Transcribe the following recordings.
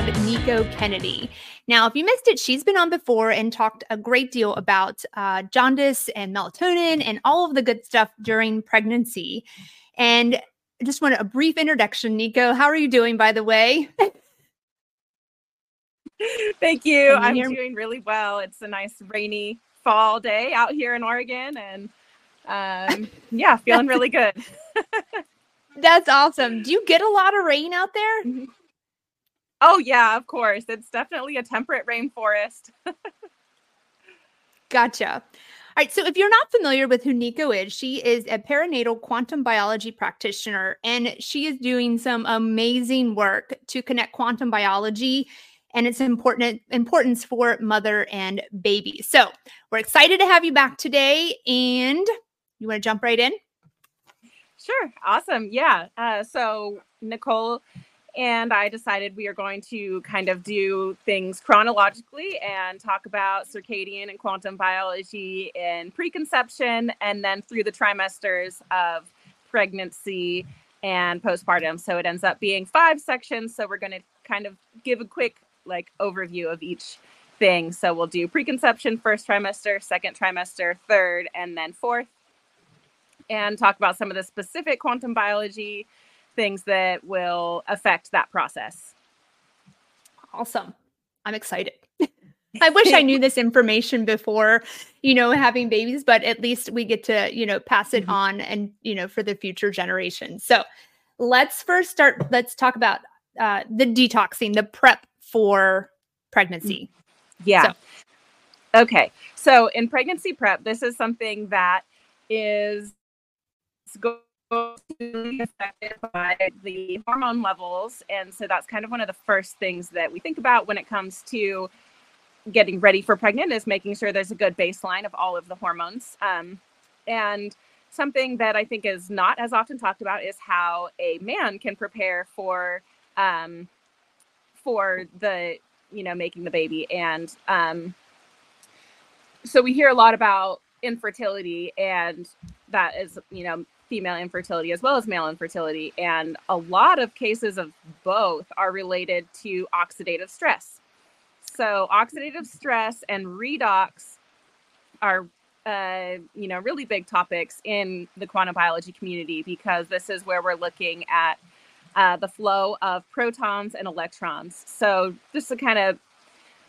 Have Nikko Kennedy. Now, if you missed it, she's been on before and talked a great deal about uh, jaundice and melatonin and all of the good stuff during pregnancy. And I just want a brief introduction, Nikko. How are you doing, by the way? Thank you. I'm hear doing really well. It's a nice rainy fall day out here in Oregon, and um, yeah, feeling really good. That's awesome. Do you get a lot of rain out there? Oh yeah, of course. It's definitely a temperate rainforest. Gotcha. All right. So, if you're not familiar with who Nikko is, she is a perinatal quantum biology practitioner, and she is doing some amazing work to connect quantum biology and its important importance for mother and baby. So, we're excited to have you back today, and you want to jump right in? Sure. Awesome. Yeah. Uh, so Nicole and I decided we are going to kind of do things chronologically and talk about circadian and quantum biology in preconception and then through the trimesters of pregnancy and postpartum. So it ends up being five sections. So we're going to kind of give a quick like overview of each thing. So we'll do preconception, first trimester, second trimester, third, and then fourth and talk about some of the specific quantum biology things that will affect that process. Awesome. I'm excited. I wish I knew this information before, you know, having babies, but at least we get to, you know, pass it Mhm. on and, you know, for the future generations. So let's first start, let's talk about uh, the detoxing, the prep for pregnancy. Yeah. So- Okay. So in pregnancy prep, this is something that is going affected by the hormone levels. And so that's kind of one of the first things that we think about when it comes to getting ready for pregnant is making sure there's a good baseline of all of the hormones. Um, and something that I think is not as often talked about is how a man can prepare for um, for the you know making the baby and um, so we hear a lot about infertility and that is you know female infertility as well as male infertility and a lot of cases of both are related to oxidative stress so oxidative stress and redox are uh, you know really big topics in the quantum biology community because this is where we're looking at uh, the flow of protons and electrons so just to kind of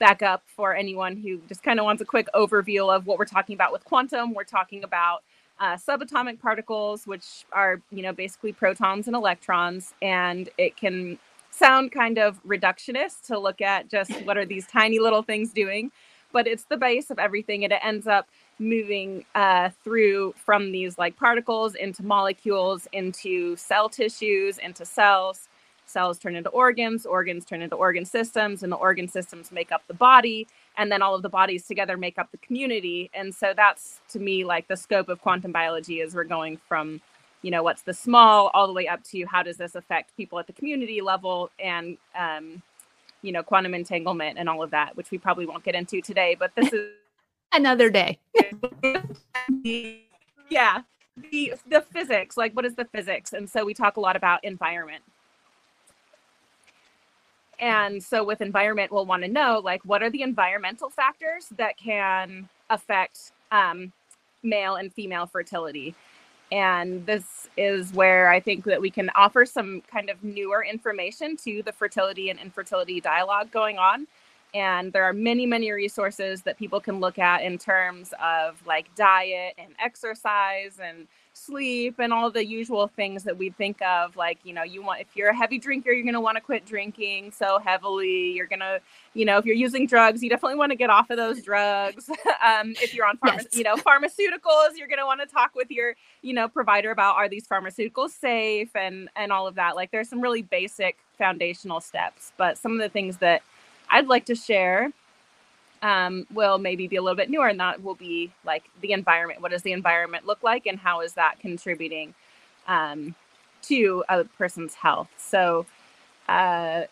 back up for anyone who just kind of wants a quick overview of what we're talking about with quantum. We're talking about uh, subatomic particles, which are, you know, basically protons and electrons. And it can sound kind of reductionist to look at just what are these tiny little things doing, but it's the base of everything. And it ends up moving uh, through from these like particles into molecules, into cell tissues, into cells cells turn into organs, organs turn into organ systems, and the organ systems make up the body, and then all of the bodies together make up the community. And so that's to me like the scope of quantum biology is we're going from, you know, what's the small all the way up to how does this affect people at the community level and um, you know, quantum entanglement and all of that, which we probably won't get into today, but this is Another day. yeah, the the physics, like what is the physics? And so we talk a lot about environment. And so with environment we'll want to know like what are the environmental factors that can affect um, male and female fertility? And this is where i think that we can offer some kind of newer information to the fertility and infertility dialogue going on. And there are many many resources that people can look at in terms of like diet and exercise and sleep and all the usual things that we think of like you know you want if you're a heavy drinker you're going to want to quit drinking so heavily. You're going to you know if you're using drugs you definitely want to get off of those drugs. Um, if you're on pharma- yes. you know pharmaceuticals you're going to want to talk with your you know provider about are these pharmaceuticals safe and and all of that. Like there's some really basic foundational steps but some of the things that i'd like to share um, will maybe be a little bit newer, and that will be like the environment. What does the environment look like, and how is that contributing um, to a person's health? So, uh,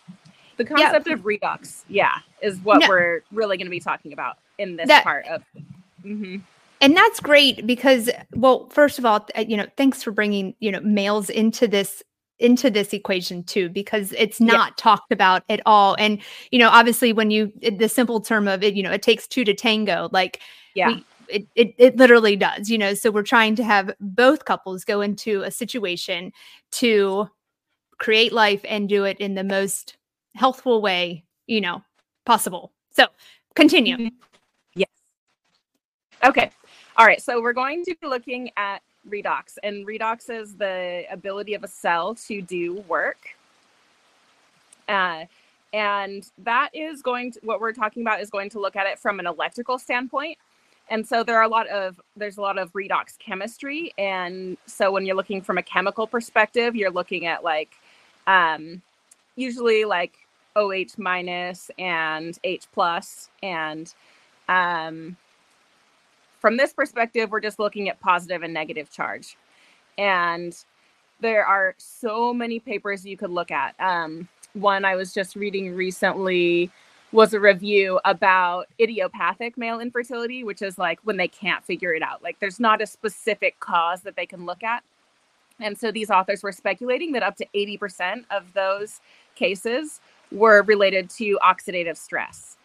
the concept yeah. of redox, yeah, is what no. we're really going to be talking about in this that, part of. Mm-hmm. And that's great because, well, first of all, you know, thanks for bringing you know males into this into this equation too because it's not yeah. talked about at all. And you know obviously when you the simple term of it you know it takes two to tango like yeah. we, it, it, it literally does you know? So we're trying to have both couples go into a situation to create life and do it in the most healthful way you know possible. So continue. Mm-hmm. yes. Okay. All right. So we're going to be looking at redox. And redox is the ability of a cell to do work. Uh, and that is going to what we're talking about is going to look at it from an electrical standpoint. And so there are a lot of there's a lot of redox chemistry. And so when you're looking from a chemical perspective, you're looking at like um, usually like OH minus and H plus and um, from this perspective, we're just looking at positive and negative charge. And there are so many papers you could look at. Um, one I was just reading recently was a review about idiopathic male infertility, which is like when they can't figure it out. Like there's not a specific cause that they can look at. And so these authors were speculating that up to 80% of those cases were related to oxidative stress.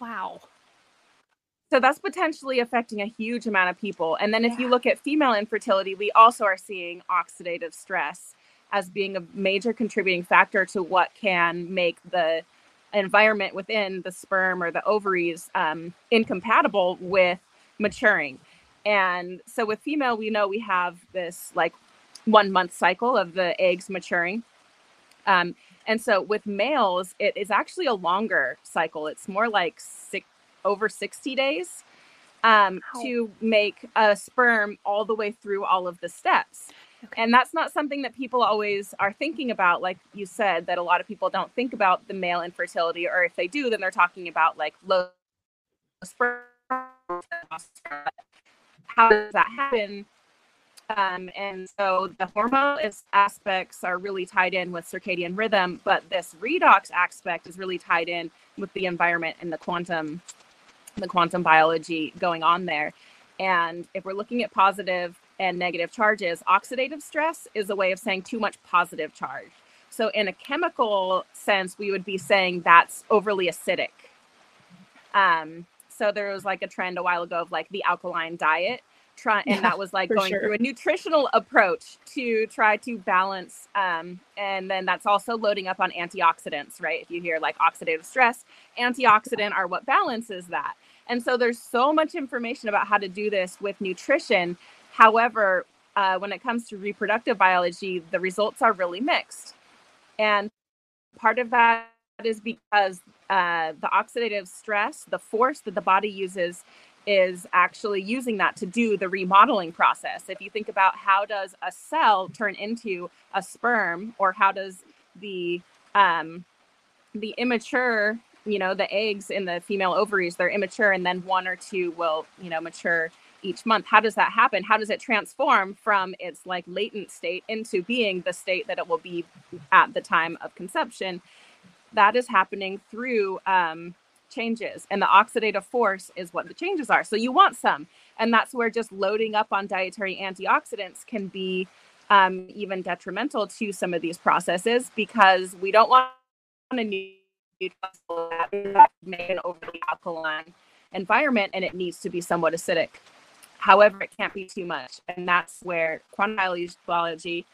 Wow. So that's potentially affecting a huge amount of people. And then if yeah. you look at female infertility, we also are seeing oxidative stress as being a major contributing factor to what can make the environment within the sperm or the ovaries um, incompatible with maturing. And so with female, we know we have this like one month cycle of the eggs maturing. Um, and so with males, it is actually a longer cycle. It's more like six over 60 days um, to make a sperm all the way through all of the steps. Okay. And that's not something that people always are thinking about. Like you said, that a lot of people don't think about the male infertility, or if they do, then they're talking about like low sperm. How does that happen? Um, and so the hormone aspects are really tied in with circadian rhythm, but this redox aspect is really tied in with the environment and the quantum the quantum biology going on there. And if we're looking at positive and negative charges, oxidative stress is a way of saying too much positive charge. So, in a chemical sense, we would be saying that's overly acidic. Um, so there was like a trend a while ago of like the alkaline diet, try, and yeah, that was like going sure. through a nutritional approach to try to balance. Um, and then that's also loading up on antioxidants, right? If you hear like oxidative stress, antioxidant are what balances that. And so there's so much information about how to do this with nutrition. However, uh, when it comes to reproductive biology, the results are really mixed. And part of that is because uh, the oxidative stress, the force that the body uses, is actually using that to do the remodeling process. If you think about how does a cell turn into a sperm, or how does the um, the immature you know the eggs in the female ovaries they're immature and then one or two will you know mature each month. How does that happen? How does it transform from its like latent state into being the state that it will be at the time of conception? That is happening through um, changes and the oxidative force is what the changes are. So you want some and that's where just loading up on dietary antioxidants can be um, even detrimental to some of these processes because we don't want to that make an overly alkaline environment and it needs to be somewhat acidic. However, it can't be too much. And that's where quantum biology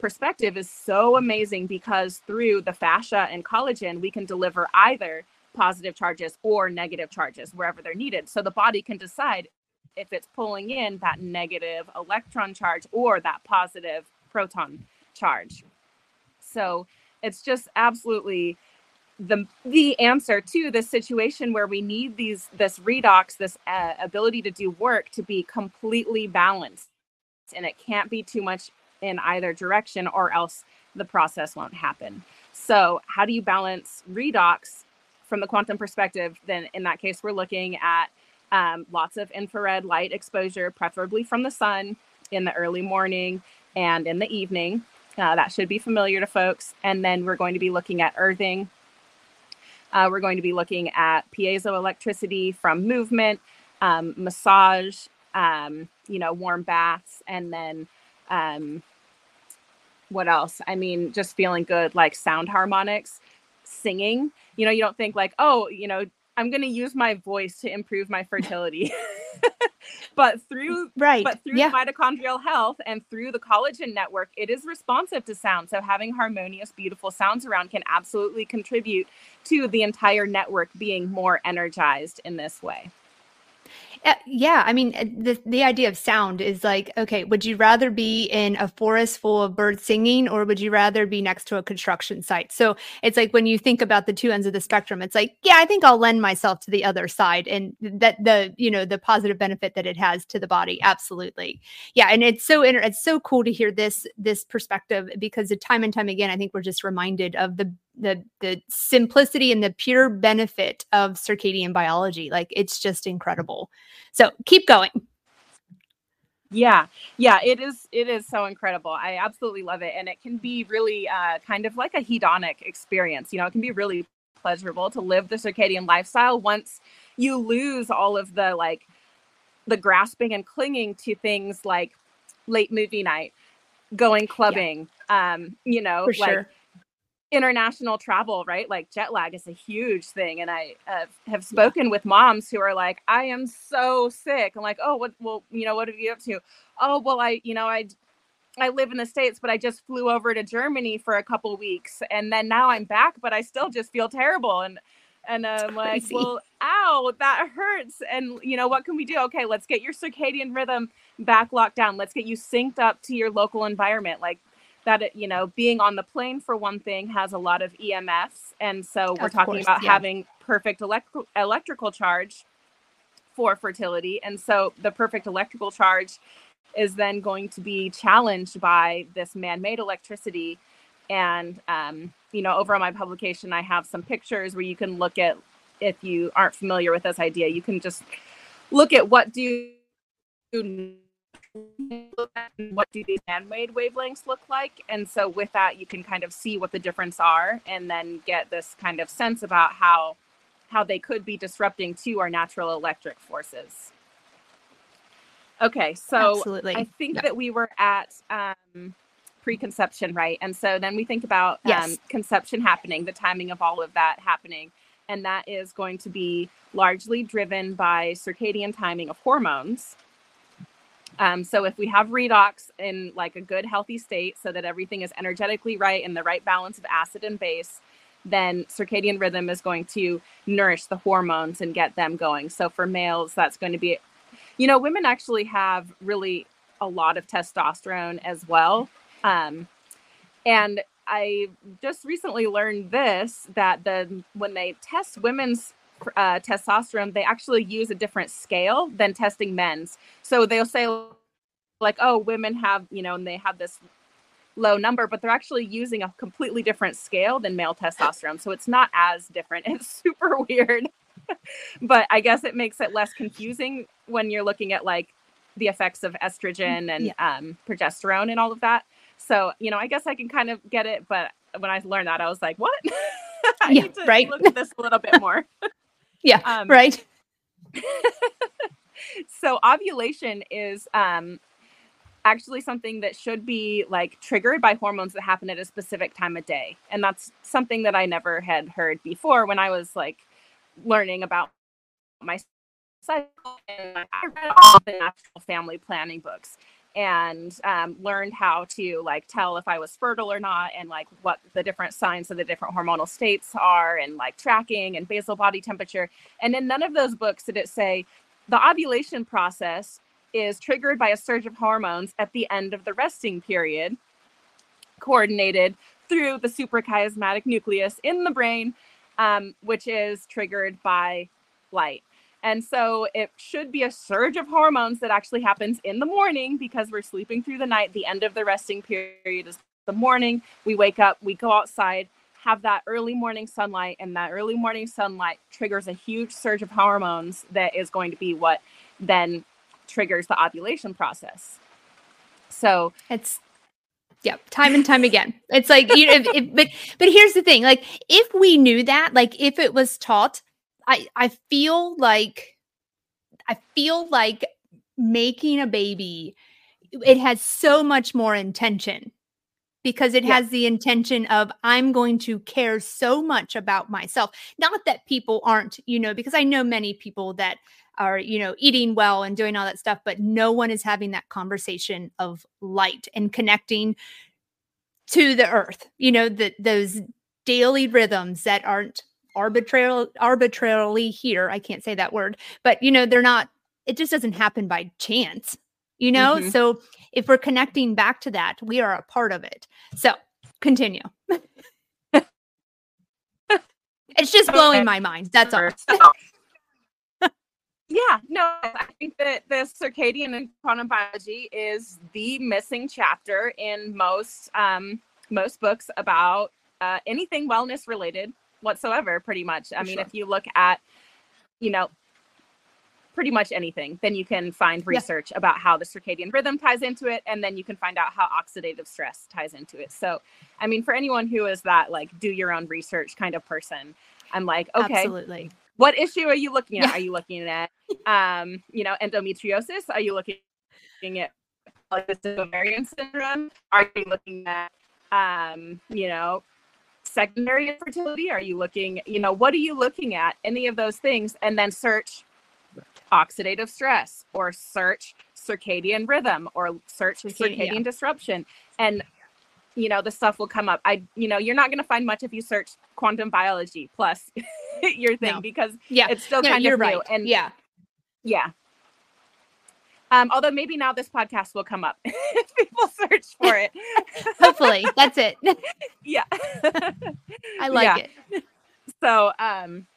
perspective is so amazing because through the fascia and collagen, we can deliver either positive charges or negative charges wherever they're needed. So the body can decide if it's pulling in that negative electron charge or that positive proton charge. So it's just absolutely the the answer to this situation where we need these this redox this uh, ability to do work to be completely balanced. And it can't be too much in either direction or else the process won't happen. So how do you balance redox from the quantum perspective? Then in that case we're looking at um, lots of infrared light exposure preferably from the sun in the early morning and in the evening. Uh, that should be familiar to folks. And then we're going to be looking at earthing uh, we're going to be looking at piezoelectricity from movement, um, massage, um, you know, warm baths, and then um, what else? I mean, just feeling good, like sound harmonics, singing. You know, you don't think like, oh, you know, I'm going to use my voice to improve my fertility. but through right but through yeah. mitochondrial health and through the collagen network it is responsive to sound so having harmonious beautiful sounds around can absolutely contribute to the entire network being more energized in this way yeah, I mean, uh, the the idea of sound is like, okay, would you rather be in a forest full of birds singing, or would you rather be next to a construction site? So it's like when you think about the two ends of the spectrum, it's like, yeah, I think I'll lend myself to the other side, and that the you know the positive benefit that it has to the body, absolutely, yeah. And it's so inter- it's so cool to hear this this perspective because time and time again, I think we're just reminded of the the the simplicity and the pure benefit of circadian biology. Like it's just incredible. So keep going. Yeah. Yeah it is it is so incredible. I absolutely love it. And it can be really uh, kind of like a hedonic experience. You know it can be really pleasurable to live the circadian lifestyle once you lose all of the like the grasping and clinging to things like late movie night going clubbing yeah. um you know For like sure international travel, right? Like jet lag is a huge thing. And I uh, have spoken yeah. with moms who are like, I am so sick. I'm like, oh, what, well, you know, what have you up to? Oh, well, I, you know, I, I live in the States, but I just flew over to Germany for a couple weeks. And then now I'm back, but I still just feel terrible. And, and I'm like, well, ow, that hurts. And, you know, what can we do? Okay, let's get your circadian rhythm back locked down. Let's get you synced up to your local environment. Like, that it, you know being on the plane for one thing has a lot of EMFs and so we're of talking course, about yeah. having perfect electrical electrical charge for fertility and so the perfect electrical charge is then going to be challenged by this man-made electricity and um, you know over on my publication i have some pictures where you can look at if you aren't familiar with this idea you can just look at what do what do these man-made wavelengths look like? And so with that you can kind of see what the difference are and then get this kind of sense about how how they could be disrupting to our natural electric forces. Okay so Absolutely. i think Yeah. that we were at um, preconception right? And so then we think about um, conception happening the timing of all of that happening. And that is going to be largely driven by circadian timing of hormones um, so if we have redox in like a good healthy state so that everything is energetically right and the right balance of acid and base, then circadian rhythm is going to nourish the hormones and get them going. So for males, that's going to be, you know, women actually have really a lot of testosterone as well. Um, and I just recently learned this that the when they test women's uh, testosterone, they actually use a different scale than testing men's. So they'll say, like, oh, women have, you know, and they have this low number, but they're actually using a completely different scale than male testosterone. So it's not as different. It's super weird. but I guess it makes it less confusing when you're looking at like the effects of estrogen and um, progesterone and all of that. So, you know, I guess I can kind of get it. But when I learned that, I was like, what? I Yeah, need to right. look at this a little bit more. Yeah um, right so ovulation is um actually something that should be like triggered by hormones that happen at a specific time of day. And that's something that I never had heard before when I was like learning about my cycle. And I read all the natural family planning books and um, learned how to like tell if I was fertile or not, and like what the different signs of the different hormonal states are, and like tracking and basal body temperature. And in none of those books did it say the ovulation process is triggered by a surge of hormones at the end of the resting period, coordinated through the suprachiasmatic nucleus in the brain, um, which is triggered by light. And so it should be a surge of hormones that actually happens in the morning because we're sleeping through the night. The end of the resting period is the morning. We wake up, we go outside, have that early morning sunlight, and that early morning sunlight triggers a huge surge of hormones that is going to be what then triggers the ovulation process. So it's Yep, time and time again. It's like you know, if, if, but but here's the thing: like if we knew that, like if it was taught, I I feel like I feel like making a baby it has so much more intention because it yeah. has the intention of I'm going to care so much about myself. Not that people aren't, you know, because I know many people that are, you know, eating well and doing all that stuff, but no one is having that conversation of light and connecting to the earth, you know, that those daily rhythms that aren't arbitrarily arbitrarily here. I can't say that word, but you know, they're not it just doesn't happen by chance. You know? Mm-hmm. So if we're connecting back to that, we are a part of it. So, continue. it's just blowing okay. my mind. That's all. yeah, no, I think that the circadian and quantum biology is the missing chapter in most um, most books about uh, anything wellness related whatsoever, pretty much. I For mean, sure. if you look at, you know, pretty much anything, then you can find research yeah. about how the circadian rhythm ties into it. And then you can find out how oxidative stress ties into it. So, I mean, for anyone who is that like do your own research kind of person, I'm like, okay. Absolutely. What issue are you looking at? Yeah. Are you looking at, um, you know, endometriosis? Are you looking at polycystic ovarian syndrome? Are you looking at, um, you know, secondary infertility? Are you looking, you know, what are you looking at? Any of those things, and then search oxidative stress or search circadian rhythm or search circadian yeah. disruption. And you know, the stuff will come up. I, you know, you're not going to find much if you search quantum biology plus your thing no. because yeah, it's still no, kind of right. new. And yeah, yeah. Um, although maybe now this podcast will come up if people search for it. Hopefully, that's it. yeah, I like yeah. it. So, um,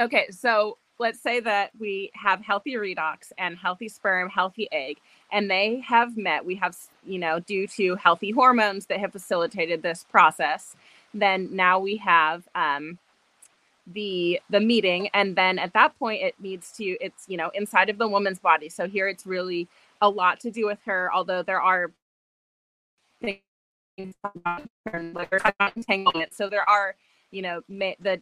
okay, so let's say that we have healthy redox and healthy sperm, healthy egg, and they have met. We have, you know, due to healthy hormones that have facilitated this process. Then now we have um, the the meeting and then at that point it needs to it's you know inside of the woman's body. So here it's really a lot to do with her although there are things entanglement so there are you know the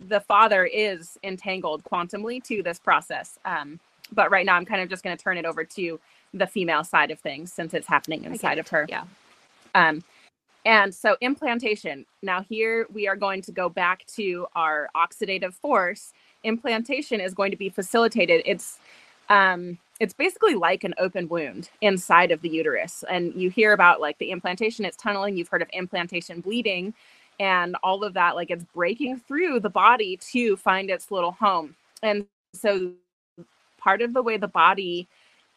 the father is entangled quantumly to this process um but right now i'm kind of just going to turn it over to the female side of things since it's happening inside of her. Yeah. Um and so implantation. Now here we are going to go back to our oxidative force. Implantation is going to be facilitated. It's um, it's basically like an open wound inside of the uterus. And you hear about like the implantation, it's tunneling. You've heard of implantation bleeding and all of that. Like it's breaking through the body to find its little home. And so part of the way the body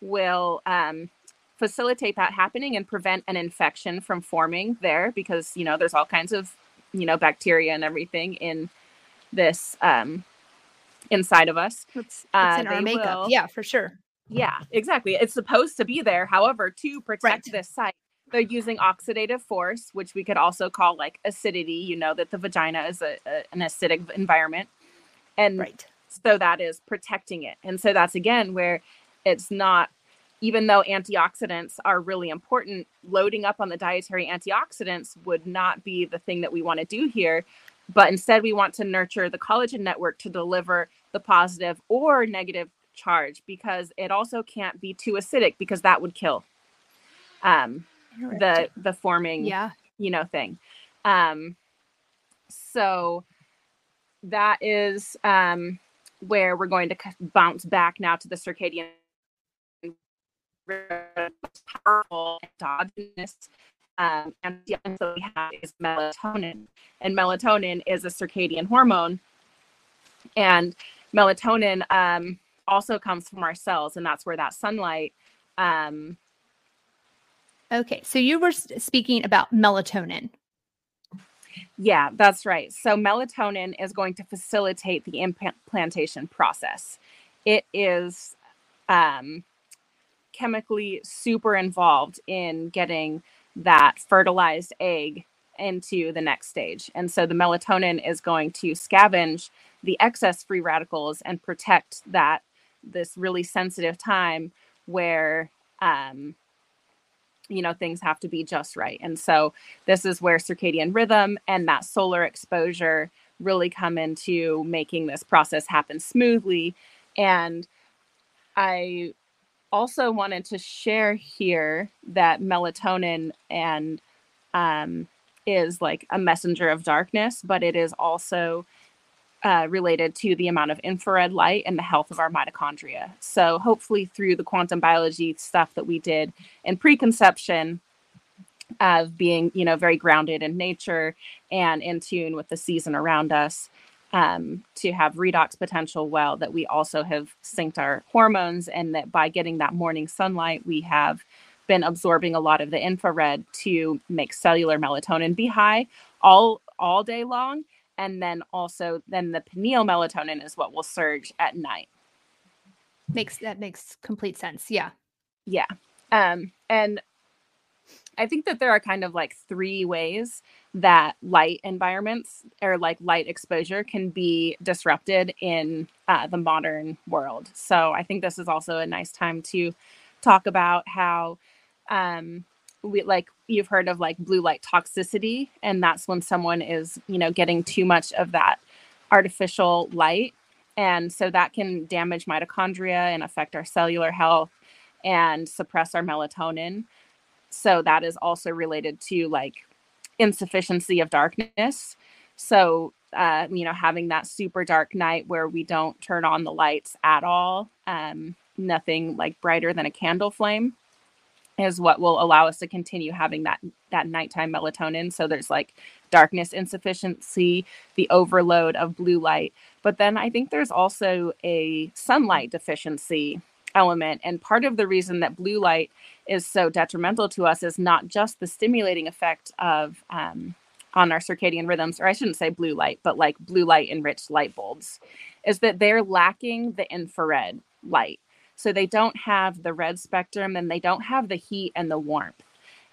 will um, facilitate that happening and prevent an infection from forming there because you know there's all kinds of you know bacteria and everything in this um inside of us. It's, it's uh, in our makeup. will, yeah for sure. Yeah exactly. It's supposed to be there. However to protect right. this site they're using oxidative force which we could also call like acidity. You know that the vagina is a, a an acidic environment. And right. so that is protecting it. And so that's again where it's not even though antioxidants are really important, loading up on the dietary antioxidants would not be the thing that we want to do here. But instead, we want to nurture the collagen network to deliver the positive or negative charge because it also can't be too acidic because that would kill. um, the the forming yeah you know thing. Um, so that is um, where we're going to bounce back now to the circadian powerful endogenous um, that we have is melatonin, and melatonin is a circadian hormone, and melatonin um, also comes from our cells, and that's where that sunlight. Um, okay, so you were speaking about melatonin. Yeah, that's right. So melatonin is going to facilitate the implantation process. It is um, chemically super involved in getting that fertilized egg into the next stage. And so the melatonin is going to scavenge the excess free radicals and protect that this really sensitive time where um, you know things have to be just right. And so this is where circadian rhythm and that solar exposure really come into making this process happen smoothly. And I also wanted to share here that melatonin and um, is like a messenger of darkness, but it is also uh, related to the amount of infrared light and the health of our mitochondria. So, hopefully, through the quantum biology stuff that we did in preconception, of being, you know, very grounded in nature and in tune with the season around us, um, to have redox potential well that we also have synced our hormones and that by getting that morning sunlight we have been absorbing a lot of the infrared to make cellular melatonin be high all all day long and then also then the pineal melatonin is what will surge at night. Makes that makes complete sense yeah. Yeah. Um and I think that there are kind of like three ways that light environments or like light exposure can be disrupted in uh, the modern world. So I think this is also a nice time to talk about how um, we like you've heard of like blue light toxicity, and that's when someone is you know getting too much of that artificial light, and so that can damage mitochondria and affect our cellular health and suppress our melatonin. So that is also related to like insufficiency of darkness. So, uh, you know, having that super dark night where we don't turn on the lights at all, um, nothing like brighter than a candle flame is what will allow us to continue having that that nighttime melatonin so there's like darkness insufficiency the overload of blue light but then i think there's also a sunlight deficiency element. And part of the reason that blue light is so detrimental to us is not just the stimulating effect of um, on our circadian rhythms, or I shouldn't say blue light, but like blue light enriched light bulbs, is that they're lacking the infrared light. So they don't have the red spectrum and they don't have the heat and the warmth.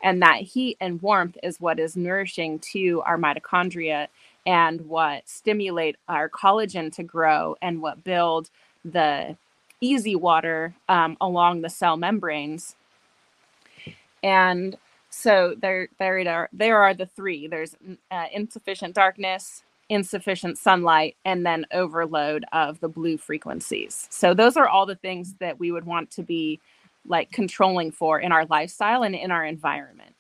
And that heat and warmth is what is nourishing to our mitochondria and what stimulate our collagen to grow and what build the EZ water um, along the cell membranes. And so there, there are, there are the three. There's uh, insufficient darkness, insufficient sunlight, and then overload of the blue frequencies. So those are all the things that we would want to be like controlling for in our lifestyle and in our environment.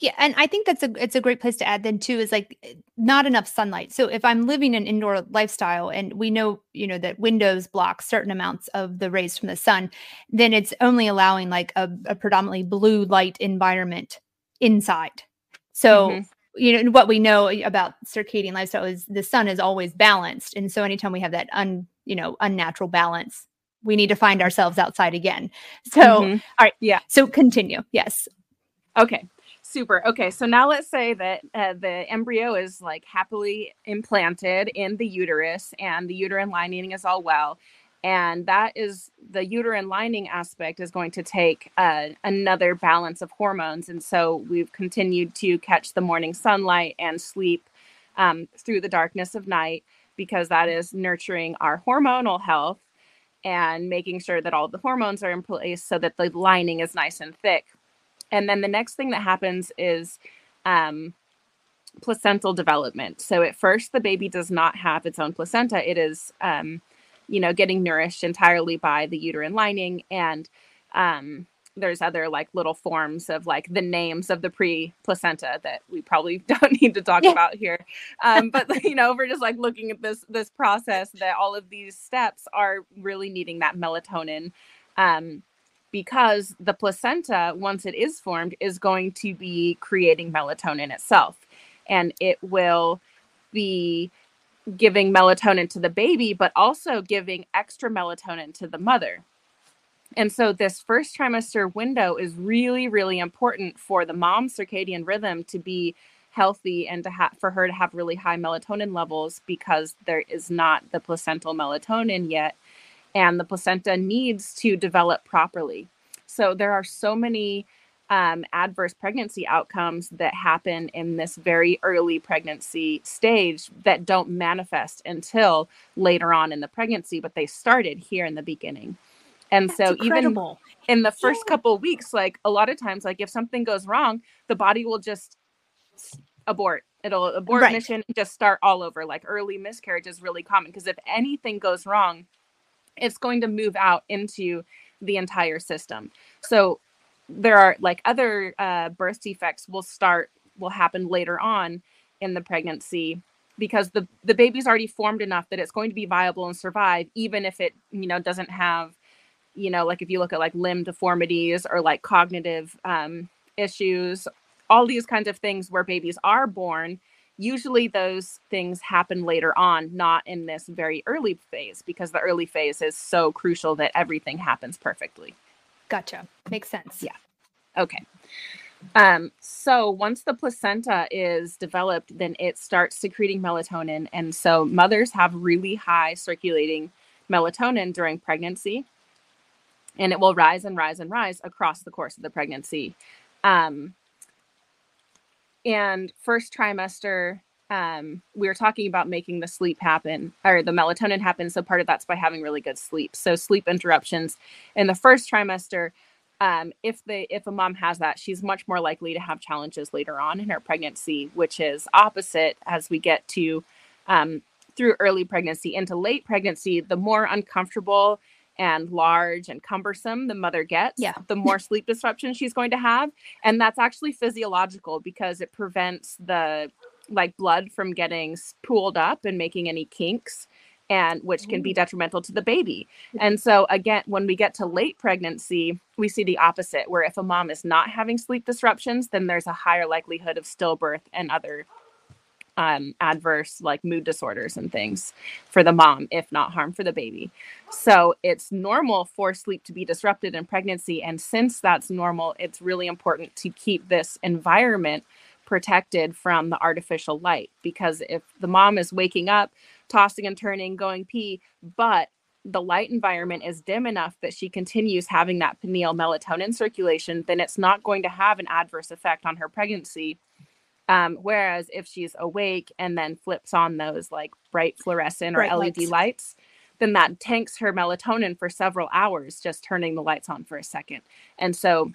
Yeah, and I think that's a it's a great place to add then too is like eh, not enough sunlight. So if I'm living an indoor lifestyle and we know, you know, that windows block certain amounts of the rays from the sun, then it's only allowing like a, a predominantly blue light environment inside. So mm-hmm. you know what we know about circadian lifestyle is the sun is always balanced. And so anytime we have that un, you know, unnatural balance, we need to find ourselves outside again. So mm-hmm. all right. Yeah. So continue. Yes. Okay. Super. Okay, so now let's say that uh, the embryo is like happily implanted in the uterus and the uterine lining is all well. And that is the uterine lining aspect is going to take uh, another balance of hormones. And so we've continued to catch the morning sunlight and sleep um, through the darkness of night because that is nurturing our hormonal health and making sure that all the hormones are in place so that the lining is nice and thick and then the next thing that happens is um, placental development. So at first, the baby does not have its own placenta. It is, um, you know, getting nourished entirely by the uterine lining. And, um, there's other like little forms of like the names of the pre placenta that we probably don't need to talk yeah. about here um, but you know we're just like looking at this this process that all of these steps are really needing that melatonin um, because the placenta once it is formed is going to be creating melatonin itself. And it will be giving melatonin to the baby but also giving extra melatonin to the mother. And so, this first trimester window is really, really important for the mom's circadian rhythm to be healthy and to have for her to have really high melatonin levels because there is not the placental melatonin yet, and the placenta needs to develop properly. So, there are so many um, adverse pregnancy outcomes that happen in this very early pregnancy stage that don't manifest until later on in the pregnancy, but they started here in the beginning. And That's so incredible. even in the first couple weeks, like a lot of times, like if something goes wrong, the body will just abort. It'll abort right. mission and just start all over. Like early miscarriage is really common because if anything goes wrong, it's going to move out into the entire system. So there are like other uh, birth defects will start will happen later on in the pregnancy because the the baby's already formed enough that it's going to be viable and survive even if it you know doesn't have you know like if you look at like limb deformities or like cognitive um, issues all these kinds of things where babies are born usually those things happen later on not in this very early phase because the early phase is so crucial that everything happens perfectly gotcha makes sense yeah okay um, so once the placenta is developed, then it starts secreting melatonin. And so mothers have really high circulating melatonin during pregnancy and it will rise and rise and rise across the course of the pregnancy. Um, and first trimester, um, we were talking about making the sleep happen or the melatonin happen. So part of that's by having really good sleep. So sleep interruptions in the first trimester. Um, if the if a mom has that, she's much more likely to have challenges later on in her pregnancy, which is opposite as we get to um, through early pregnancy into late pregnancy. The more uncomfortable and large and cumbersome the mother gets, yeah. the more sleep disruption she's going to have. And that's actually physiological because it prevents the like blood from getting pooled up and making any kinks and which can be oh. detrimental to the baby. And so again, when we get to late pregnancy, we see the opposite where if a mom is not having sleep disruptions, then there's a higher likelihood of stillbirth and other um, adverse like mood disorders and things for the mom, if not harm for the baby. So it's normal for sleep to be disrupted in pregnancy. And since that's normal, it's really important to keep this environment protected from the artificial light because if the mom is waking up, tossing and turning, going pee, but the light environment is dim enough that she continues having that pineal melatonin circulation, then it's not going to have an adverse effect on her pregnancy um, whereas if she's awake and then flips on those like bright fluorescent or LED lights. lights, then that tanks her melatonin for several hours, just turning the lights on for a second. And so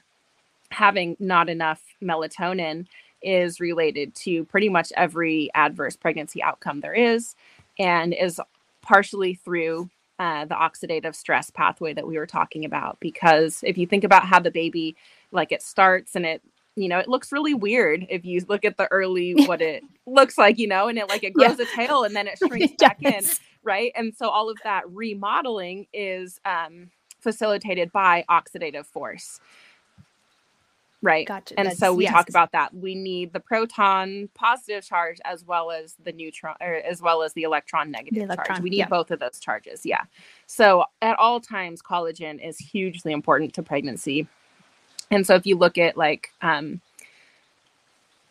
having not enough melatonin is related to pretty much every adverse pregnancy outcome there is and is partially through uh, the oxidative stress pathway that we were talking about because if you think about how the baby like it starts and it you know, it looks really weird if you look at the early what it looks like, you know, and it like it grows yeah. a tail and then it shrinks back in, right? And so all of that remodeling is um, facilitated by oxidative force. Right. Gotcha. And That's, so we yes. talk about that. We need the proton positive charge as well as the neutron or as well as the electron negative the electron, charge. We need yeah. both of those charges. Yeah. So at all times, collagen is hugely important to pregnancy and so if you look at like um,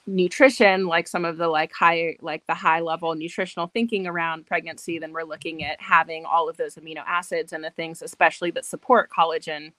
nutrition like some of the like high like the high level nutritional thinking around pregnancy then we're looking at having all of those amino acids and the things especially that support collagen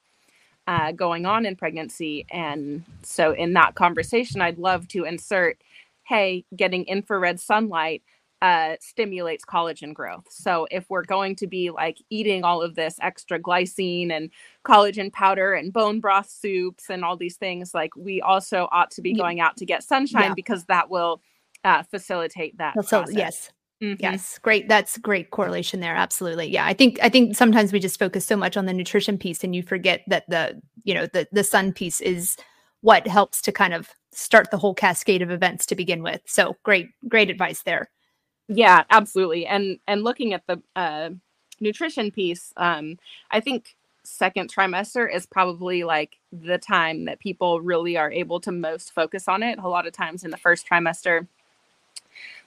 uh, going on in pregnancy. And so in that conversation i'd love to insert hey getting infrared sunlight uh, stimulates collagen growth. So if we're going to be like eating all of this extra glycine and collagen powder and bone broth soups and all these things, like we also ought to be going out to get sunshine yeah. because that will uh, facilitate that. So, yes. Mm-hmm. Yes, great. That's great correlation there. Absolutely. Yeah, I think I think sometimes we just focus so much on the nutrition piece and you forget that the you know the the sun piece is what helps to kind of start the whole cascade of events to begin with. So great, great advice there. Yeah, absolutely. And and looking at the uh, nutrition piece, um, I think second trimester is probably like the time that people really are able to most focus on it. A lot of times in the first trimester,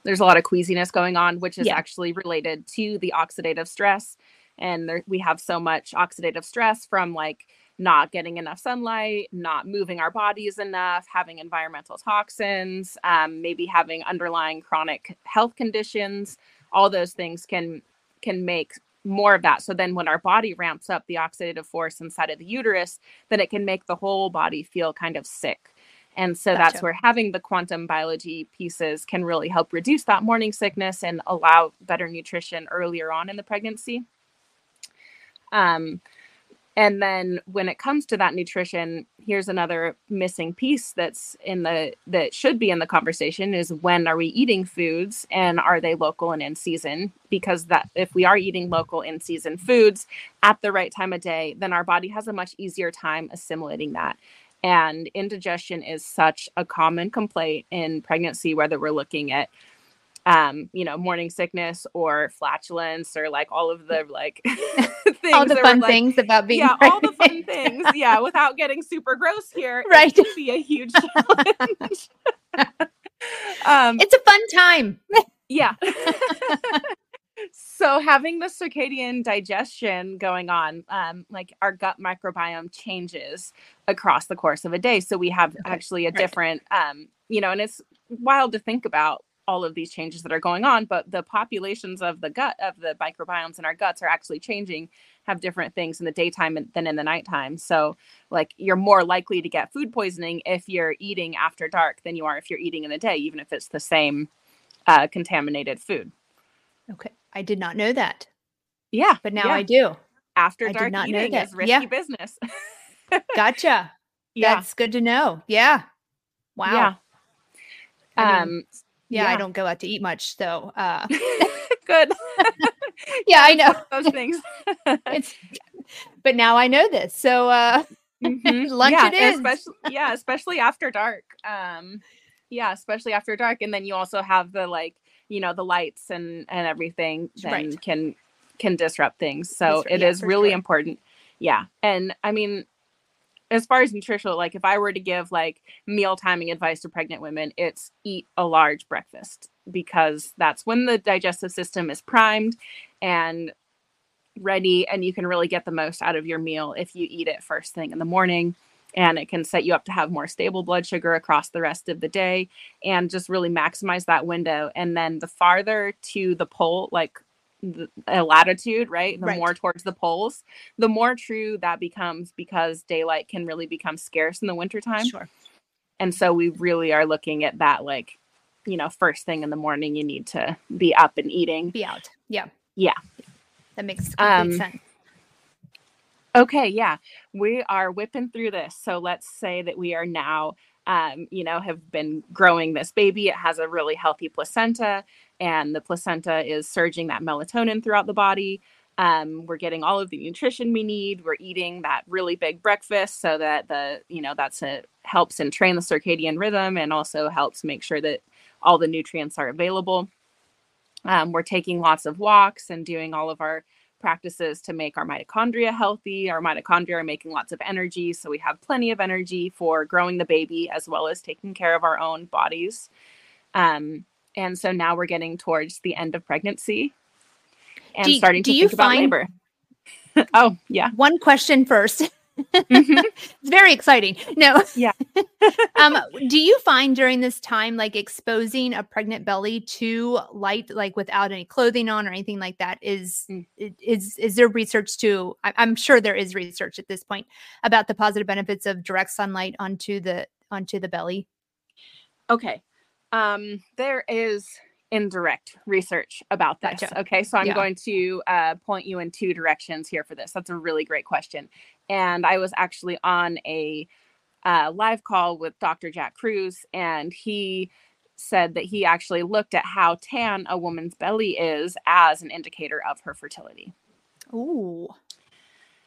there's a lot of queasiness going on, which is yeah. actually related to the oxidative stress. And there, we have so much oxidative stress from like not getting enough sunlight, not moving our bodies enough, having environmental toxins, um, maybe having underlying chronic health conditions. All those things can can make more of that. So then when our body ramps up the oxidative force inside of the uterus, then it can make the whole body feel kind of sick. And so gotcha. that's where having the quantum biology pieces can really help reduce that morning sickness and allow better nutrition earlier on in the pregnancy. Um, and then when it comes to that nutrition, here's another missing piece that's in the that should be in the conversation is when are we eating foods and are they local and in season? Because that if we are eating local in season foods at the right time of day, then our body has a much easier time assimilating that. And indigestion is such a common complaint in pregnancy, whether we're looking at um, you know, morning sickness or flatulence or like all of the like things. All the fun like, things about being Yeah, pregnant. all the fun things. Yeah, without getting super gross here. Right. It be a huge challenge. um, it's a fun time. yeah. so having the circadian digestion going on um, like our gut microbiome changes across the course of a day so we have okay. actually a different um, you know and it's wild to think about all of these changes that are going on but the populations of the gut of the microbiomes in our guts are actually changing have different things in the daytime than in the nighttime. So like you're more likely to get food poisoning if you're eating after dark than you are if you're eating in the day even if it's the same uh, contaminated food. Okay. I did not know that. Yeah but now yeah. i do. After dark I did not eating know that. is risky yeah. business. Gotcha. Yeah. That's good to know. Yeah. Wow. Yeah. I mean, um yeah, yeah, I don't go out to eat much, so uh good. yeah, I know those things. it's but now I know this. So uh mm-hmm. lunch yeah, it is. Especially, yeah, especially after dark. Um yeah, especially after dark. And then you also have the like, you know, the lights and and everything then right. can can disrupt things. So it yeah, is really sure. important. Yeah. And I mean, as far as nutritional, like if I were to give like meal timing advice to pregnant women, it's eat a large breakfast because that's when the digestive system is primed and ready and you can really get the most out of your meal if you eat it first thing in the morning and it can set you up to have more stable blood sugar across the rest of the day and just really maximize that window. And then the farther to the pole like a latitude, right? The right. more towards the poles, the more true that becomes because daylight can really become scarce in the wintertime. Sure. And so we really are looking at that like, you know, first thing in the morning, you need to be up and eating. Be out. Yeah. Yeah. That makes complete um, sense. Okay, yeah. We are whipping through this. So let's say that we are now um, you know, have been growing this baby. It has a really healthy placenta and the placenta is surging that melatonin throughout the body. Um, we're getting all of the nutrition we need. We're eating that really big breakfast so that the, you know, that's a helps and train the circadian rhythm and also helps make sure that all the nutrients are available. Um, we're taking lots of walks and doing all of our practices to make our mitochondria healthy. Our mitochondria are making lots of energy, so we have plenty of energy for growing the baby as well as taking care of our own bodies. Um, and so now we're getting towards the end of pregnancy and do, starting to think about labor. oh, yeah. One question first. Mm-hmm. it's very exciting. No. Yeah. um, do you find during this time like exposing a pregnant belly to light, like without any clothing on or anything like that, is mm. is is there research to? I, I'm sure there is research at this point about the positive benefits of direct sunlight onto the onto the belly. Okay. Um, there is indirect research about this. Gotcha. Okay, so I'm yeah. going to uh, point you in two directions here for this. That's a really great question. And I was actually on a uh, live call with Dr. Jack Kruse, and he said that he actually looked at how tan a woman's belly is as an indicator of her fertility. Ooh.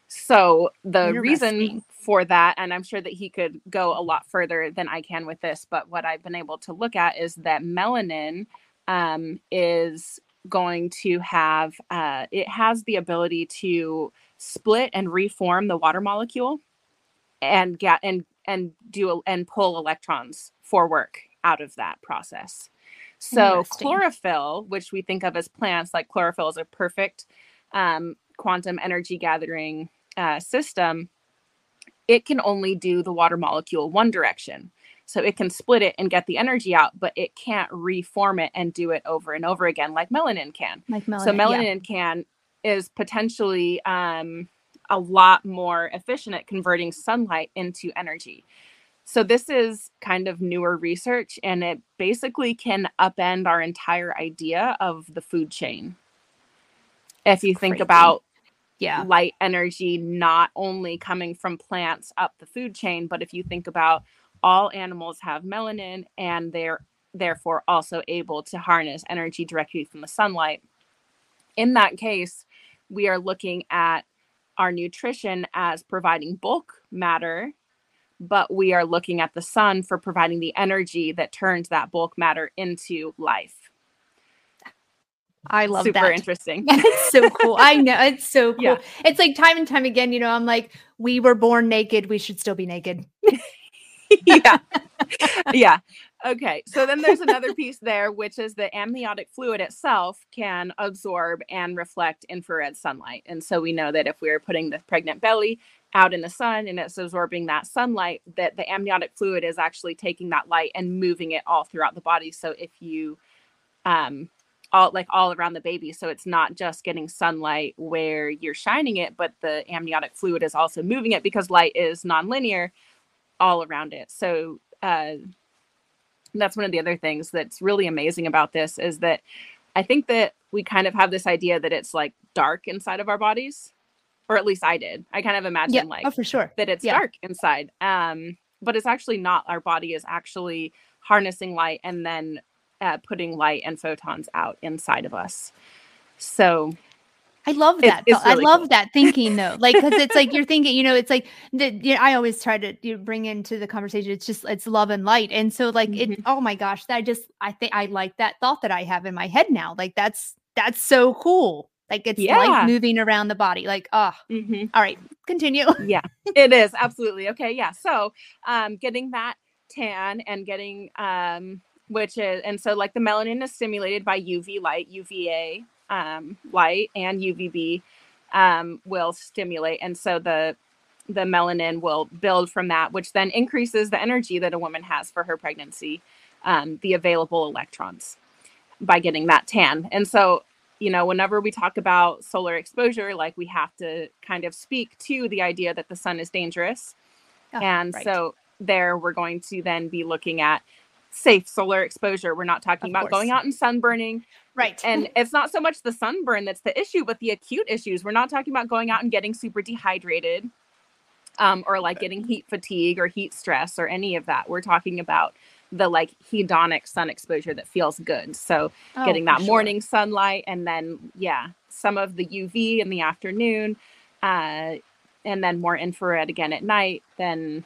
So the reason for that, and I'm sure that he could go a lot further than I can with this, but what I've been able to look at is that melanin um, is going to have uh, it has the ability to split and reform the water molecule and get and and do and pull electrons for work out of that process. So chlorophyll, which we think of as plants, like chlorophyll is a perfect um, quantum energy gathering uh, system. It can only do the water molecule one direction. So it can split it and get the energy out, but it can't reform it and do it over and over again like melanin can Like melanin. so yeah. melanin can is potentially um, a lot more efficient at converting sunlight into energy so this is kind of newer research and it basically can upend our entire idea of the food chain if you think Crazy. about Yeah. light energy not only coming from plants up the food chain but if you think about all animals have melanin and they're therefore also able to harness energy directly from the sunlight in that case we are looking at our nutrition as providing bulk matter but we are looking at the sun for providing the energy that turns that bulk matter into life I love super that. Super interesting it's so cool. I know it's so cool. Yeah. It's like time and time again, you know, I'm like, we were born naked, we should still be naked. yeah. yeah. Okay. So then there's another piece there, which is the amniotic fluid itself can absorb and reflect infrared sunlight. And so we know that if we're putting the pregnant belly out in the sun and it's absorbing that sunlight, that the amniotic fluid is actually taking that light and moving it all throughout the body. So if you, um, all like all around the baby. So it's not just getting sunlight where you're shining it, but the amniotic fluid is also moving it because light is nonlinear all around it. So uh, that's one of the other things that's really amazing about this is that I think that we kind of have this idea that it's like dark inside of our bodies, or at least I did. I kind of imagine Yeah. like oh, for sure. that it's yeah. dark inside. Um, but it's actually not. Our body is actually harnessing light and then uh, putting light and photons out inside of us. So I love that. it's really I love cool. that thinking though. Like, cause it's like you're thinking, you know, it's like the, you know, I always try to you know, bring into the conversation. It's just, it's love and light. And so like it, Mhm. oh my gosh, that just, I think I like that thought that I have in my head now. Like that's, that's so cool. Like it's Yeah. light moving around the body. Like, oh, mhm. all right, continue. yeah it is absolutely okay yeah so um getting that tan and getting um which is and so like the melanin is stimulated by uv light uva um light and uvb um will stimulate and so the the melanin will build from that which then increases the energy that a woman has for her pregnancy um, the available electrons by getting that tan and so you know, whenever we talk about solar exposure, like we have to kind of speak to the idea that the sun is dangerous. Ah, and right. so there we're going to then be looking at safe solar exposure. We're not talking Of about going out and sunburning. Right. And it's not so much the sunburn that's the issue, but the acute issues. We're not talking about going out and getting super dehydrated um, or like getting heat fatigue or heat stress or any of that. We're talking about the like hedonic sun exposure that feels good. So Oh, getting that sure. morning sunlight and then yeah some of the uv in the afternoon uh, and then more infrared again at night then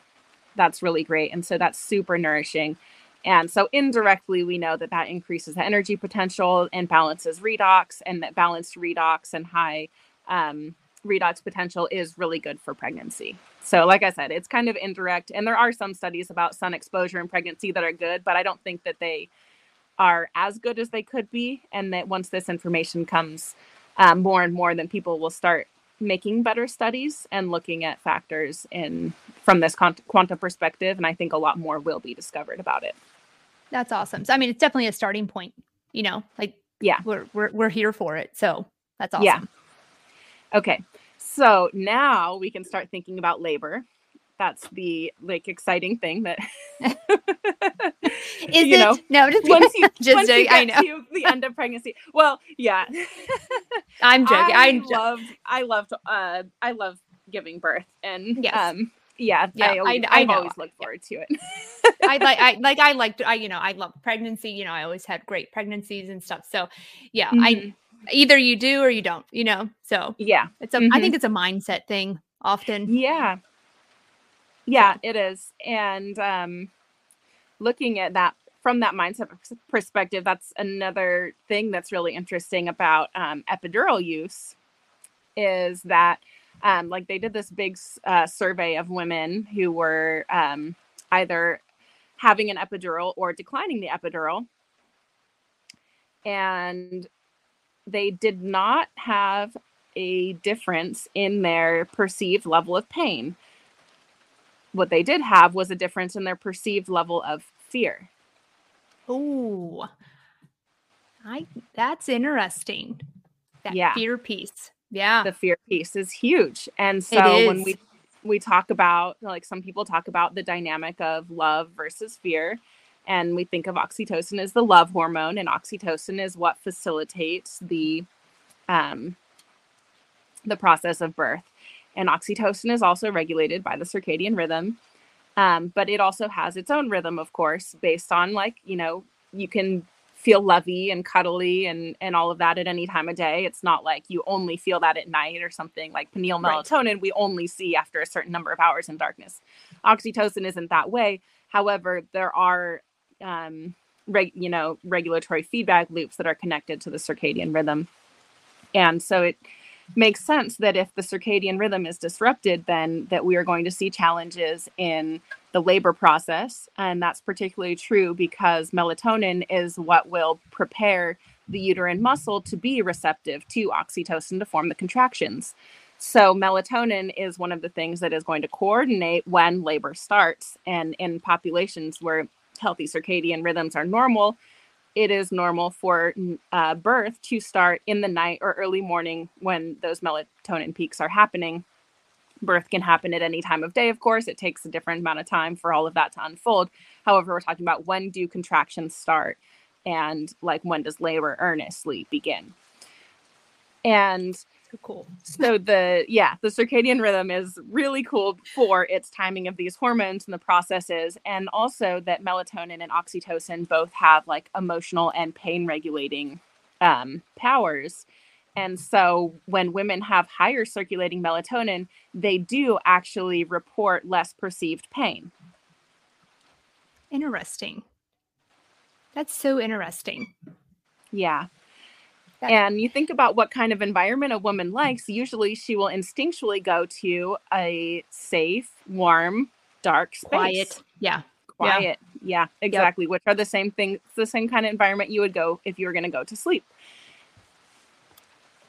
that's really great and so that's super nourishing and so indirectly we know that that increases the energy potential and balances redox and that balanced redox and high um, redox potential is really good for pregnancy. So like i said it's kind of indirect and there are some studies about sun exposure in pregnancy that are good but i don't think that they are as good as they could be and that once this information comes um, more and more then people will start making better studies and looking at factors in from this quant- quantum perspective and i think a lot more will be discovered about it That's awesome. So, I mean, it's definitely a starting point, you know, like, Yeah. we're, we're, we're here for it. So that's awesome. Yeah. okay so now we can start thinking about labor that's the like exciting thing that Is you it? know no, just, once you just once you joking. I get know. to the end of pregnancy well yeah I'm joking. I I'm I love uh I love giving birth and Yes. um yeah, Yeah, I, I- always, I always looked forward to it. I like I like I liked I you know I love pregnancy. You know I always had great pregnancies and stuff. So yeah, I Mhm. either you do or you don't. You know, so yeah, it's a I Mhm. think it's a mindset thing often. yeah, yeah, it is. And um, looking at that from that mindset perspective, that's another thing that's really interesting about um, epidural use is that um, like they did this big uh, survey of women who were um, either having an epidural or declining the epidural and they did not have a difference in their perceived level of pain what they did have was a difference in their perceived level of fear Oh, I that's interesting. That Yeah. fear piece. Yeah. the fear piece is huge. And so when we we talk about like some people talk about the dynamic of love versus fear and we think of oxytocin as the love hormone and oxytocin is what facilitates the um the process of birth. And oxytocin is also regulated by the circadian rhythm um, but it also has its own rhythm of course based on like you know you can feel lovey and cuddly and and all of that at any time of day. It's not like you only feel that at night or something like pineal Right. melatonin we only see after a certain number of hours in darkness. Oxytocin isn't that way. However there are um reg, you know regulatory feedback loops that are connected to the circadian rhythm. And so it makes sense that if the circadian rhythm is disrupted then that we are going to see challenges in the labor process and that's particularly true because melatonin is what will prepare the uterine muscle to be receptive to oxytocin to form the contractions so melatonin is one of the things that is going to coordinate when labor starts and in populations where healthy circadian rhythms are normal it is normal for uh, birth to start in the night or early morning when those melatonin peaks are happening. Birth can happen at any time of day, of course. It takes a different amount of time for all of that to unfold. However, we're talking about when do contractions start and like when does labor earnestly begin. And So cool. so the yeah the circadian rhythm is really cool for its timing of these hormones and the processes and also that melatonin and oxytocin both have like emotional and pain regulating um, powers and so when women have higher circulating melatonin they do actually report less perceived pain Interesting. That's so interesting. yeah That- and you think about what kind of environment a woman likes usually she will instinctually go to a safe warm dark space Quiet. Yeah. quiet. Yeah, exactly. Which are the same things, the same kind of environment you would go if you were going to go to sleep.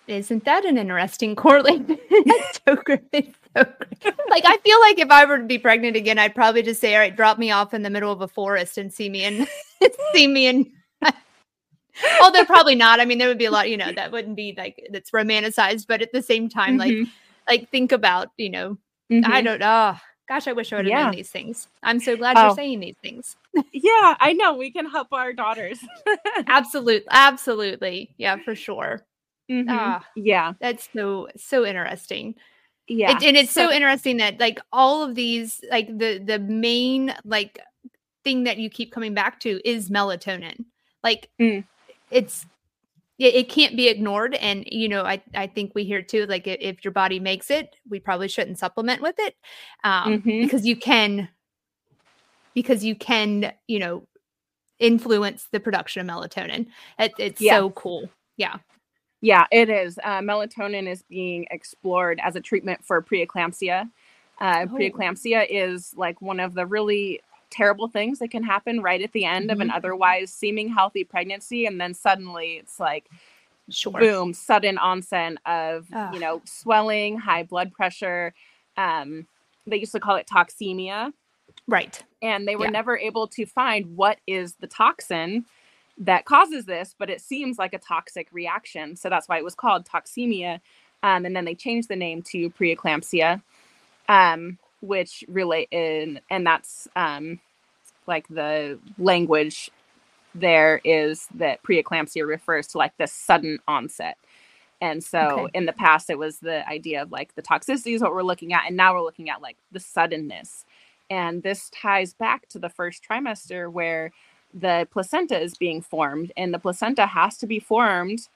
Isn't that an interesting correlation? That's so great. So great. Like I feel like if I were to be pregnant again, I'd probably just say, "All right, drop me off in the middle of a forest and see me and see me in." Although probably not. I mean, there would be a lot, you know, that wouldn't be like that's romanticized, but at the same time, like Mhm, like think about, you know, I mhm. don't know. Gosh, I wish I would have Yeah. known these things. I'm so glad Oh. you're saying these things. yeah, I know. We can help our daughters. Absolutely, absolutely, yeah, for sure. Mhm. Ah. Yeah, That's so so interesting. yeah. It, and it's so, So- interesting that like all of these like the the main like thing that you keep coming back to is melatonin like Mm. it's it, it can't be ignored and you know i i think we hear too like i- if your body makes it we probably shouldn't supplement with it um Mhm. because you can because you can you know influence the production of melatonin it, it's Yeah. so cool yeah Yeah, it is. Uh, melatonin is being explored as a treatment for preeclampsia. Uh, Oh. Preeclampsia is like one of the really terrible things that can happen right at the end of an otherwise seeming healthy pregnancy, and then suddenly it's like sure boom, sudden onset of Ugh. you know swelling, high blood pressure. Um, they used to call it toxemia, right and they were Yeah. never able to find what is the toxin that causes this, but it seems like a toxic reaction. So that's why it was called toxemia. Um, and then they changed the name to preeclampsia, um, which relate in, and that's um, like the language there is that preeclampsia refers to like the sudden onset. And so okay. in the past, it was the idea of like the toxicity is what we're looking at. And now we're looking at like the suddenness. And this ties back to the first trimester where the placenta is being formed, and the placenta has to be formed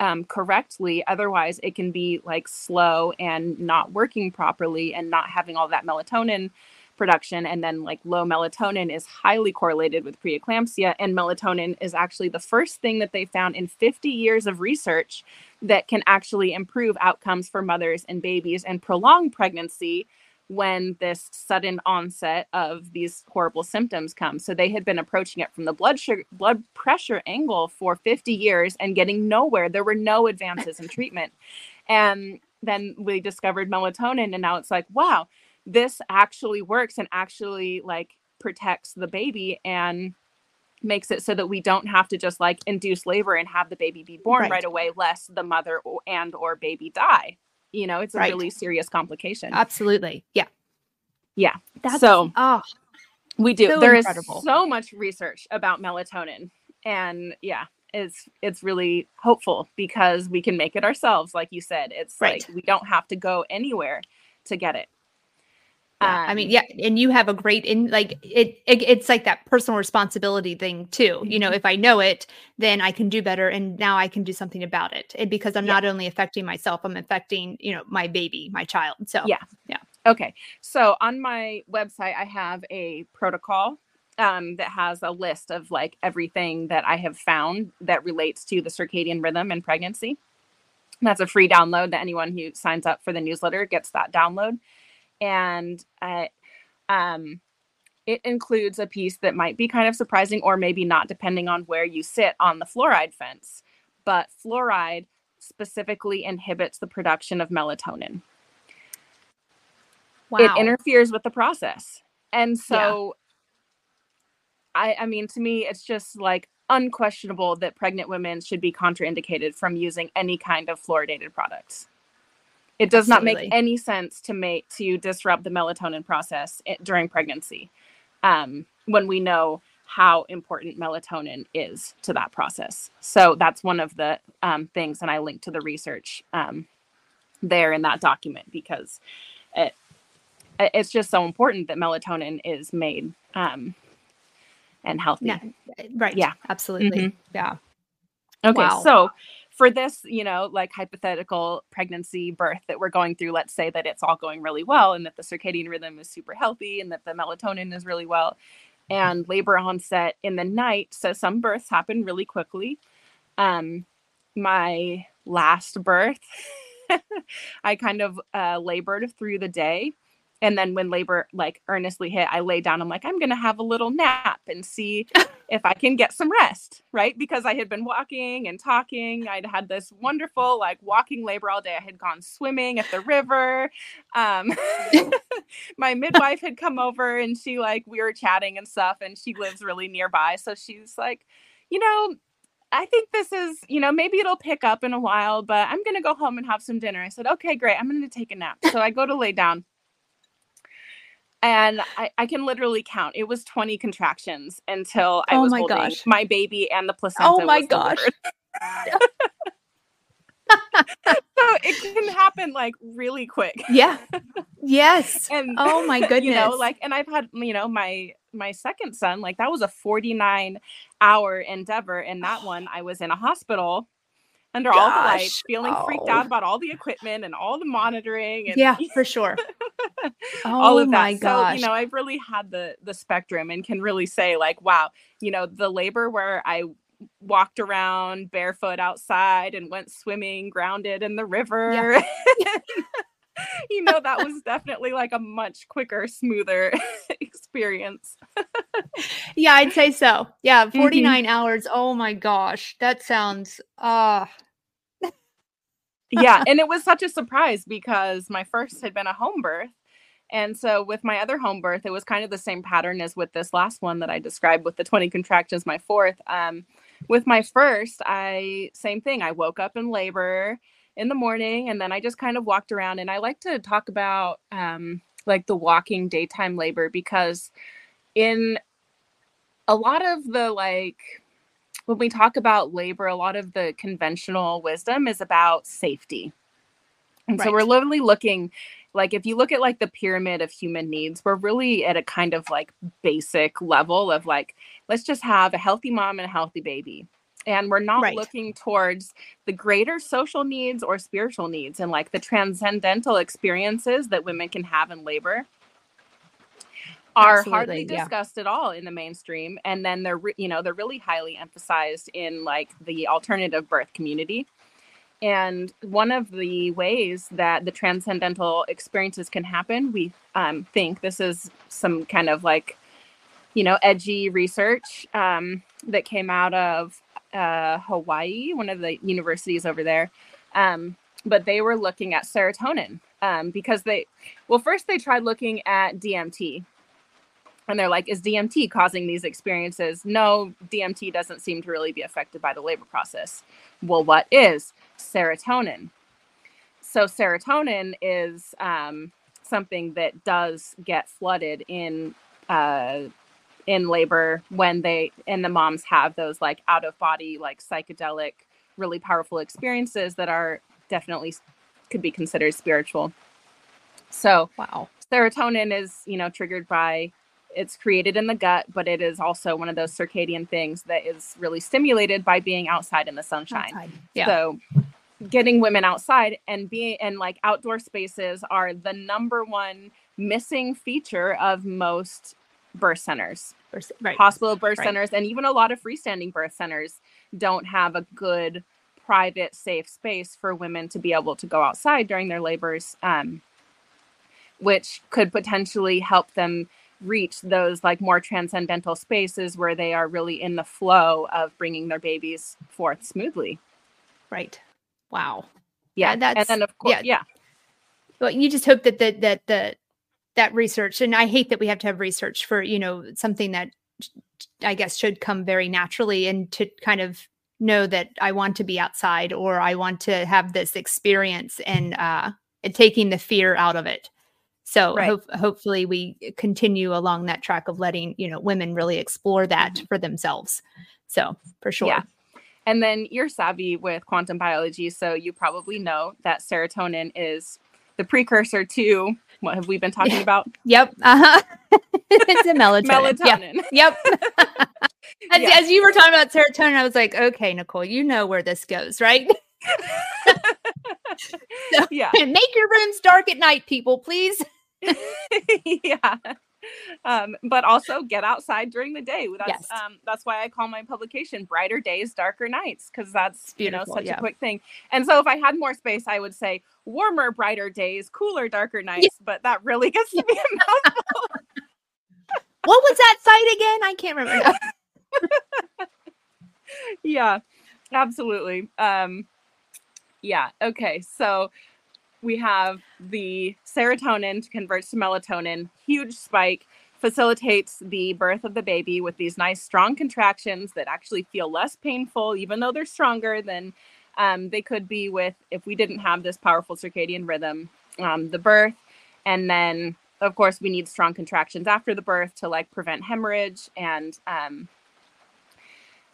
um, correctly. Otherwise, it can be like slow and not working properly and not having all that melatonin production and then like low melatonin is highly correlated with preeclampsia and melatonin is actually the first thing that they found in 50 years of research that can actually improve outcomes for mothers and babies and prolong pregnancy when this sudden onset of these horrible symptoms come. So they had been approaching it from the blood sugar blood pressure angle for 50 years and getting nowhere. There were no advances in treatment. And then we discovered melatonin and now it's like, wow, this actually works and actually like protects the baby and makes it so that we don't have to just like induce labor and have the baby be born right, right away lest the mother and or baby die you know it's a right. really serious complication. Absolutely. Yeah. Yeah. That's, so oh. we do. So There incredible. is so much research about melatonin. And yeah it's it's really hopeful because we can make it ourselves like you said. It's right. like we don't have to go anywhere to get it yeah, um, I mean, um, yeah, and you have a great in like it, it, It's like that personal responsibility thing too. You know, mm-hmm. if I know it, then I can do better, and now I can do something about it. And because I'm yeah. not only affecting myself, I'm affecting you know my baby, my child. So yeah, yeah. Okay, so on my website, I have a protocol um, that has a list of like everything that I have found that relates to the circadian rhythm and pregnancy. that's a free download that anyone who signs up for the newsletter gets that download and uh, um, it includes a piece that might be kind of surprising or maybe not, depending on where you sit on the fluoride fence. But fluoride specifically inhibits the production of melatonin. Wow. It interferes with the process. And so, yeah. I, I mean, to me, it's just like unquestionable that pregnant women should be contraindicated from using any kind of fluoridated products. It does Absolutely. not make any sense to make to disrupt the melatonin process during pregnancy um, when we know how important melatonin is to that process. So that's one of the um, things, and I linked to the research um, there in that document because it it's just so important that melatonin is made um, and healthy. Yeah, right. Yeah, absolutely. Mm-hmm. Yeah. Okay, wow. so for this, you know, like hypothetical pregnancy birth that we're going through, let's say that it's all going really well and that the circadian rhythm is super healthy and that the melatonin is really well and labor onset in the night. So some births happen really quickly. Um, my last birth, I kind of uh, labored through the day and then when labor like earnestly hit i lay down i'm like i'm gonna have a little nap and see if i can get some rest right because i had been walking and talking i'd had this wonderful like walking labor all day i had gone swimming at the river um, my midwife had come over and she like we were chatting and stuff and she lives really nearby so she's like you know I think this is, you know, maybe it'll pick up in a while, but I'm going to go home and have some dinner. I said, okay, great. I'm going to take a nap. So I go to lay down and I, I, can literally count. It was 20 contractions until I oh was my holding gosh. my baby and the oh placenta. Oh my gosh. so it can happen like really quick. Yeah. Yes. and oh my goodness. You know, like and I've had, you know, my my second son, like that was a 49 hour endeavor. And that one I was in a hospital under Gosh. all the lights, feeling oh. freaked out oh. about all the equipment and all the monitoring. And, yeah, for sure. all oh of oh that. My gosh. So, you know, I've really had the the spectrum and can really say, like, wow, you know, the labor where I walked around barefoot outside and went swimming grounded in the river. Yeah. you know, that was definitely like a much quicker, smoother experience. yeah, I'd say so. Yeah, 49 mm-hmm. hours. Oh my gosh. That sounds uh yeah, and it was such a surprise because my first had been a home birth. And so with my other home birth, it was kind of the same pattern as with this last one that I described with the 20 contractions, my fourth. Um, with my first, I same thing. I woke up in labor in the morning and then I just kind of walked around and I like to talk about um, like the walking daytime labor because in a lot of the like when we talk about labor, a lot of the conventional wisdom is about safety. And right. so we're literally looking like if you look at like the pyramid of human needs, we're really at a kind of like basic level of like let's just have a healthy mom and a healthy baby. And we're not right. looking towards the greater social needs or spiritual needs and like the transcendental experiences that women can have in labor are Absolutely, hardly discussed yeah. at all in the mainstream and then they're re- you know they're really highly emphasized in like the alternative birth community and one of the ways that the transcendental experiences can happen we um, think this is some kind of like you know edgy research um, that came out of uh, hawaii one of the universities over there um, but they were looking at serotonin um, because they well first they tried looking at dmt and they're like is dmt causing these experiences? No dmt doesn't seem to really be affected by the labor process. Well what is serotonin? So serotonin is um, something that does get flooded in uh, in labor when they and the moms have those like out of body like psychedelic really powerful experiences that are definitely could be considered spiritual so wow serotonin is you know triggered by it's created in the gut, but it is also one of those circadian things that is really stimulated by being outside in the sunshine. Outside. Yeah. So getting women outside and being and like outdoor spaces are the number one missing feature of most birth centers. Right. Hospital birth right. centers and even a lot of freestanding birth centers don't have a good private safe space for women to be able to go outside during their labors um, which could potentially help them reach those like more transcendental spaces where they are really in the flow of bringing their babies forth smoothly. Right. Wow. Yeah. that's, and then of course, yeah. yeah. Well, you just hope that that that the that research, and I hate that we have to have research for you know something that I guess should come very naturally, and to kind of know that I want to be outside or I want to have this experience and uh and taking the fear out of it. So right. ho- hopefully we continue along that track of letting, you know, women really explore that mm-hmm. for themselves. So for sure. Yeah. And then you're savvy with quantum biology, so you probably know that serotonin is the precursor to what have we been talking about? Yep. Uh-huh. it's a melatonin. melatonin. Yep. as, yeah. as you were talking about serotonin, I was like, okay, Nicole, you know where this goes, right? so, yeah. Make your rooms dark at night, people, please. yeah. Um, but also get outside during the day. That's yes. um, that's why I call my publication "Brighter Days, Darker Nights" because that's you know such yeah. a quick thing. And so if I had more space, I would say warmer, brighter days, cooler, darker nights. Yeah. But that really gets to be a mouthful. what was that site again? I can't remember. yeah, absolutely. Um, yeah. Okay. So we have the serotonin to converts to melatonin, huge spike, facilitates the birth of the baby with these nice strong contractions that actually feel less painful, even though they're stronger than um, they could be with if we didn't have this powerful circadian rhythm. Um, the birth, and then of course we need strong contractions after the birth to like prevent hemorrhage and um,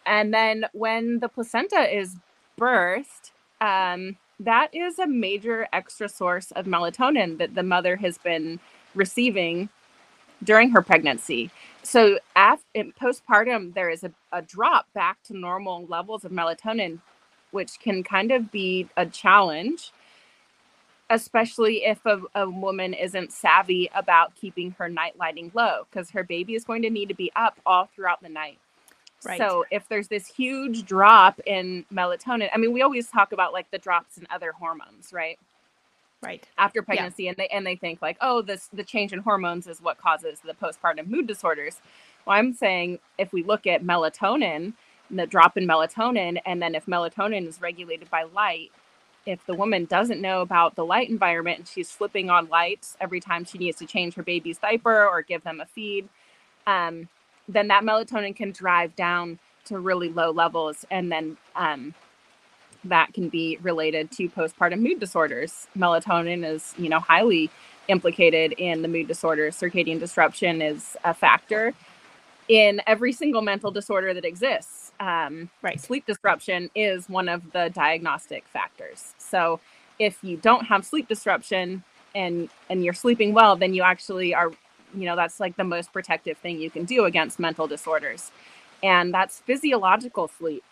and then when the placenta is birthed um, that is a major extra source of melatonin that the mother has been receiving during her pregnancy. So, after postpartum, there is a, a drop back to normal levels of melatonin, which can kind of be a challenge, especially if a, a woman isn't savvy about keeping her night lighting low, because her baby is going to need to be up all throughout the night. Right. So if there's this huge drop in melatonin, I mean, we always talk about like the drops in other hormones, right? Right. After pregnancy, yeah. and they and they think like, oh, this the change in hormones is what causes the postpartum mood disorders. Well, I'm saying if we look at melatonin, the drop in melatonin, and then if melatonin is regulated by light, if the woman doesn't know about the light environment and she's flipping on lights every time she needs to change her baby's diaper or give them a feed, um, then that melatonin can drive down to really low levels and then um, that can be related to postpartum mood disorders melatonin is you know highly implicated in the mood disorders circadian disruption is a factor in every single mental disorder that exists um, Right. sleep disruption is one of the diagnostic factors. So if you don't have sleep disruption and and you're sleeping well, then you actually are, you know, that's like the most protective thing you can do against mental disorders, and that's physiological sleep,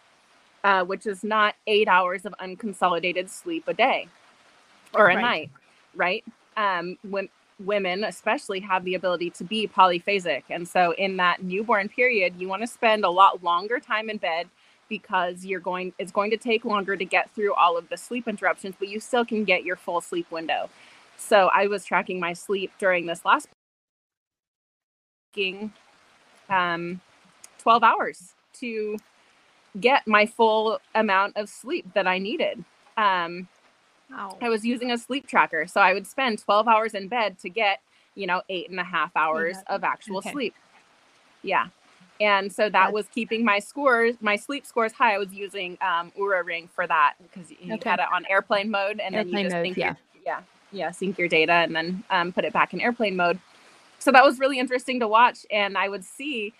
uh, which is not eight hours of unconsolidated sleep a day or a Right. night, right? Um, when women especially have the ability to be polyphasic and so in that newborn period you want to spend a lot longer time in bed because you're going it's going to take longer to get through all of the sleep interruptions but you still can get your full sleep window so i was tracking my sleep during this last taking um 12 hours to get my full amount of sleep that i needed um Wow. I was using a sleep tracker. So I would spend 12 hours in bed to get, you know, eight and a half hours half- of actual okay. sleep. Yeah. And so that That's- was keeping my scores, my sleep scores high. I was using um, Oura Ring for that because you Okay. had it on airplane mode and then you just mode, sync yeah. your, yeah, yeah, sync your data and then um, put it back in airplane mode. So that was really interesting to watch. And I would see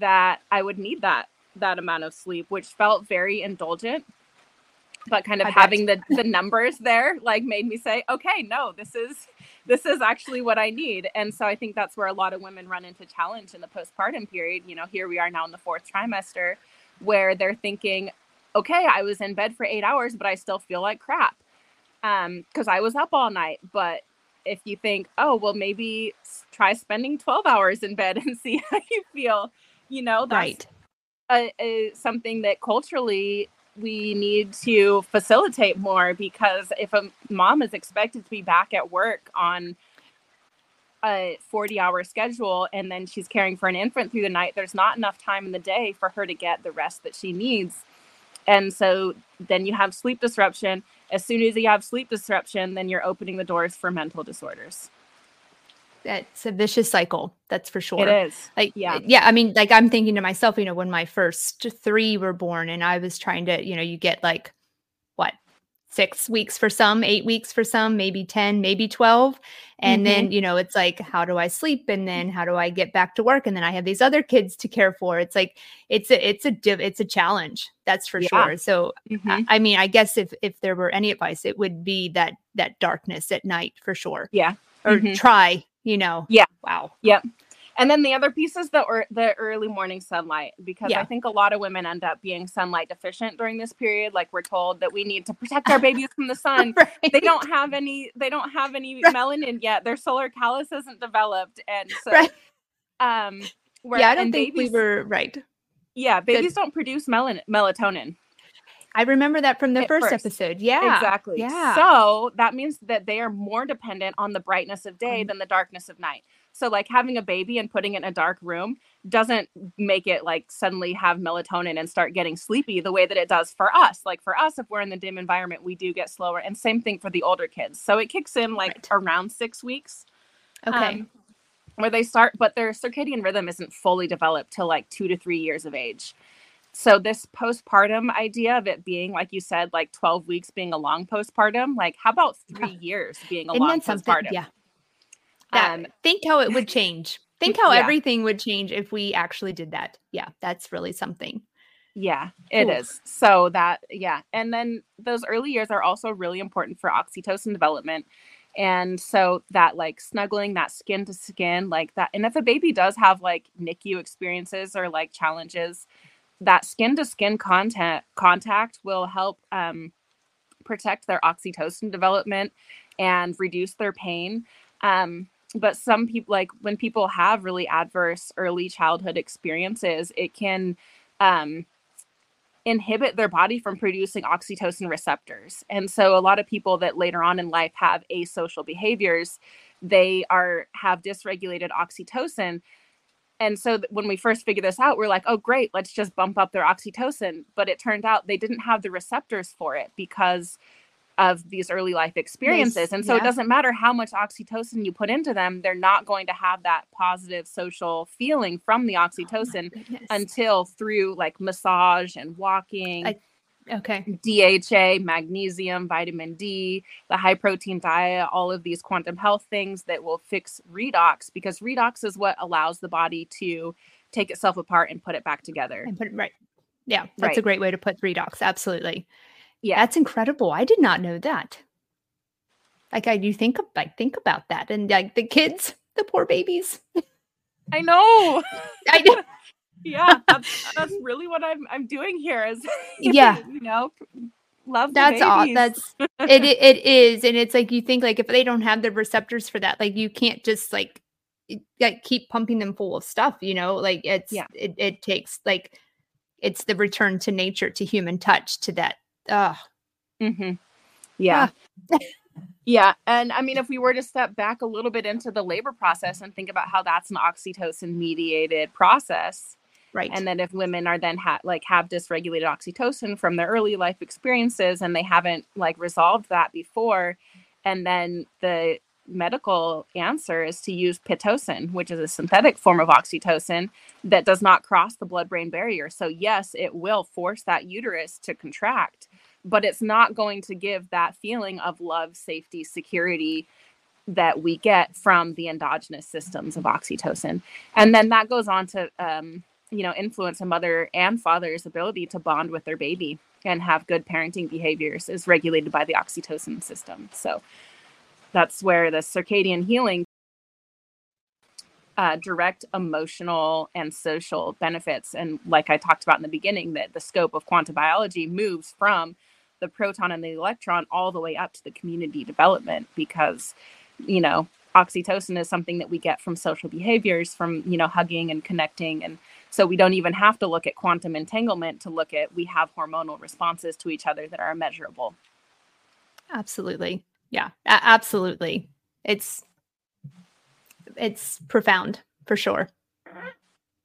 that I would need that that amount of sleep, which felt very indulgent but kind of having the the numbers there like made me say okay no this is this is actually what i need and so i think that's where a lot of women run into challenge in the postpartum period you know here we are now in the fourth trimester where they're thinking okay i was in bed for eight hours but i still feel like crap um because i was up all night but if you think oh well maybe try spending 12 hours in bed and see how you feel you know that's Right. a, a, something that culturally we need to facilitate more because if a mom is expected to be back at work on a 40 hour schedule and then she's caring for an infant through the night there's not enough time in the day for her to get the rest that she needs and so then you have sleep disruption as soon as you have sleep disruption then you're opening the doors for mental disorders That's a vicious cycle. That's for sure. it is Like, Yeah. yeah. I mean, like, I'm thinking to myself, you know, when my first three were born, and I was trying to, you know, you get like six weeks for some, eight weeks for some, maybe 10, maybe 12. And then, you know, it's like, how do I sleep? And then how do I get back to work? And then I have these other kids to care for. It's like, it's a, it's a, div- it's a challenge. That's for Yeah. sure. So, Mhm. I, I mean, I guess if, if there were any advice, it would be that, that darkness at night for sure. yeah Or Mhm. try, you know. Yeah. Wow. And then the other piece is the ear the early morning sunlight because Yeah. I think a lot of women end up being sunlight deficient during this period. Like we're told that we need to protect our babies from the sun. Right. They don't have any. They don't have any Right. melanin yet. Their solar callus isn't developed, and so Right. um, where, yeah, I don't think babies, we were right. Yeah, babies don't produce melan- melatonin. I remember that from the first, first. episode. Yeah. Exactly. Yeah. So that means that they are more dependent on the brightness of day Um, than the darkness of night. So like having a baby and putting it in a dark room doesn't make it like suddenly have melatonin and start getting sleepy the way that it does for us. Like for us, if we're in the dim environment, we do get slower. And same thing for the older kids. So it kicks in like Right. around six weeks. okay. um, where they start, but their circadian rhythm isn't fully developed till like two to three years of age. So this postpartum idea of it being, like you said, like 12 weeks being a long postpartum, like how about three years being a Isn't long postpartum? Yeah. That, Um, think how it would change. Think how Yeah. everything would change if we actually did that. Yeah, that's really something. Yeah, it is. So that, yeah. And then those early years are also really important for oxytocin development. And so that like snuggling, that skin to skin, like that. And if a baby does have like NICU experiences or like challenges, that skin to skin contact contact will help um, protect their oxytocin development and reduce their pain. Um, but some people like when people have really adverse early childhood experiences, it can um, inhibit their body from producing oxytocin receptors. And so a lot of people that later on in life have asocial behaviors, they are have dysregulated oxytocin. And so when we first figured this out, we're like, oh great, let's just bump up their oxytocin. But it turned out they didn't have the receptors for it because of these early life experiences. And so it doesn't matter how much oxytocin you put into them, they're not going to have that positive social feeling from the oh oxytocin Goodness. until through like massage and walking, I- okay. DHA, magnesium, vitamin D, the high protein diet, all of these quantum health things that will fix redox because redox is what allows the body to take itself apart and put it back together. And put it right. Yeah, that's Right. a great way to put redox. Absolutely. Yeah. That's incredible. I did not know that. Like I do think of like think about that and like the kids, the poor babies. I know. I yeah, that's, that's really what I'm I'm doing here is Yeah. you know, love That's all. That's it, it. It is, and it's like you think like if they don't have the receptors for that, like you can't just like like keep pumping them full of stuff. You know, like it's Yeah. It, it takes like it's the return to nature, to human touch, to that. Uh, mm-hmm. Yeah. yeah. And I mean, if we were to step back a little bit into the labor process and think about how that's an oxytocin mediated process, right. and then if women are then ha- like have dysregulated oxytocin from their early life experiences and they haven't like resolved that before, and then the medical answer is to use pitocin, which is a synthetic form of oxytocin that does not cross the blood brain barrier. So, yes, it will force that uterus to contract, but it's not going to give that feeling of love, safety, security that we get from the endogenous systems of oxytocin. And then that goes on to, um, you know, influence a mother and father's ability to bond with their baby and have good parenting behaviors is regulated by the oxytocin system. So, that's where the circadian healing uh, direct emotional and social benefits. And like i talked about in the beginning that the scope of quantum biology moves from the proton and the electron all the way up to the community development because you know oxytocin is something that we get from social behaviors from you know hugging and connecting. And so we don't even have to look at quantum entanglement to look at we have hormonal responses to each other that are measurable. Absolutely. Yeah, absolutely. It's it's profound for sure.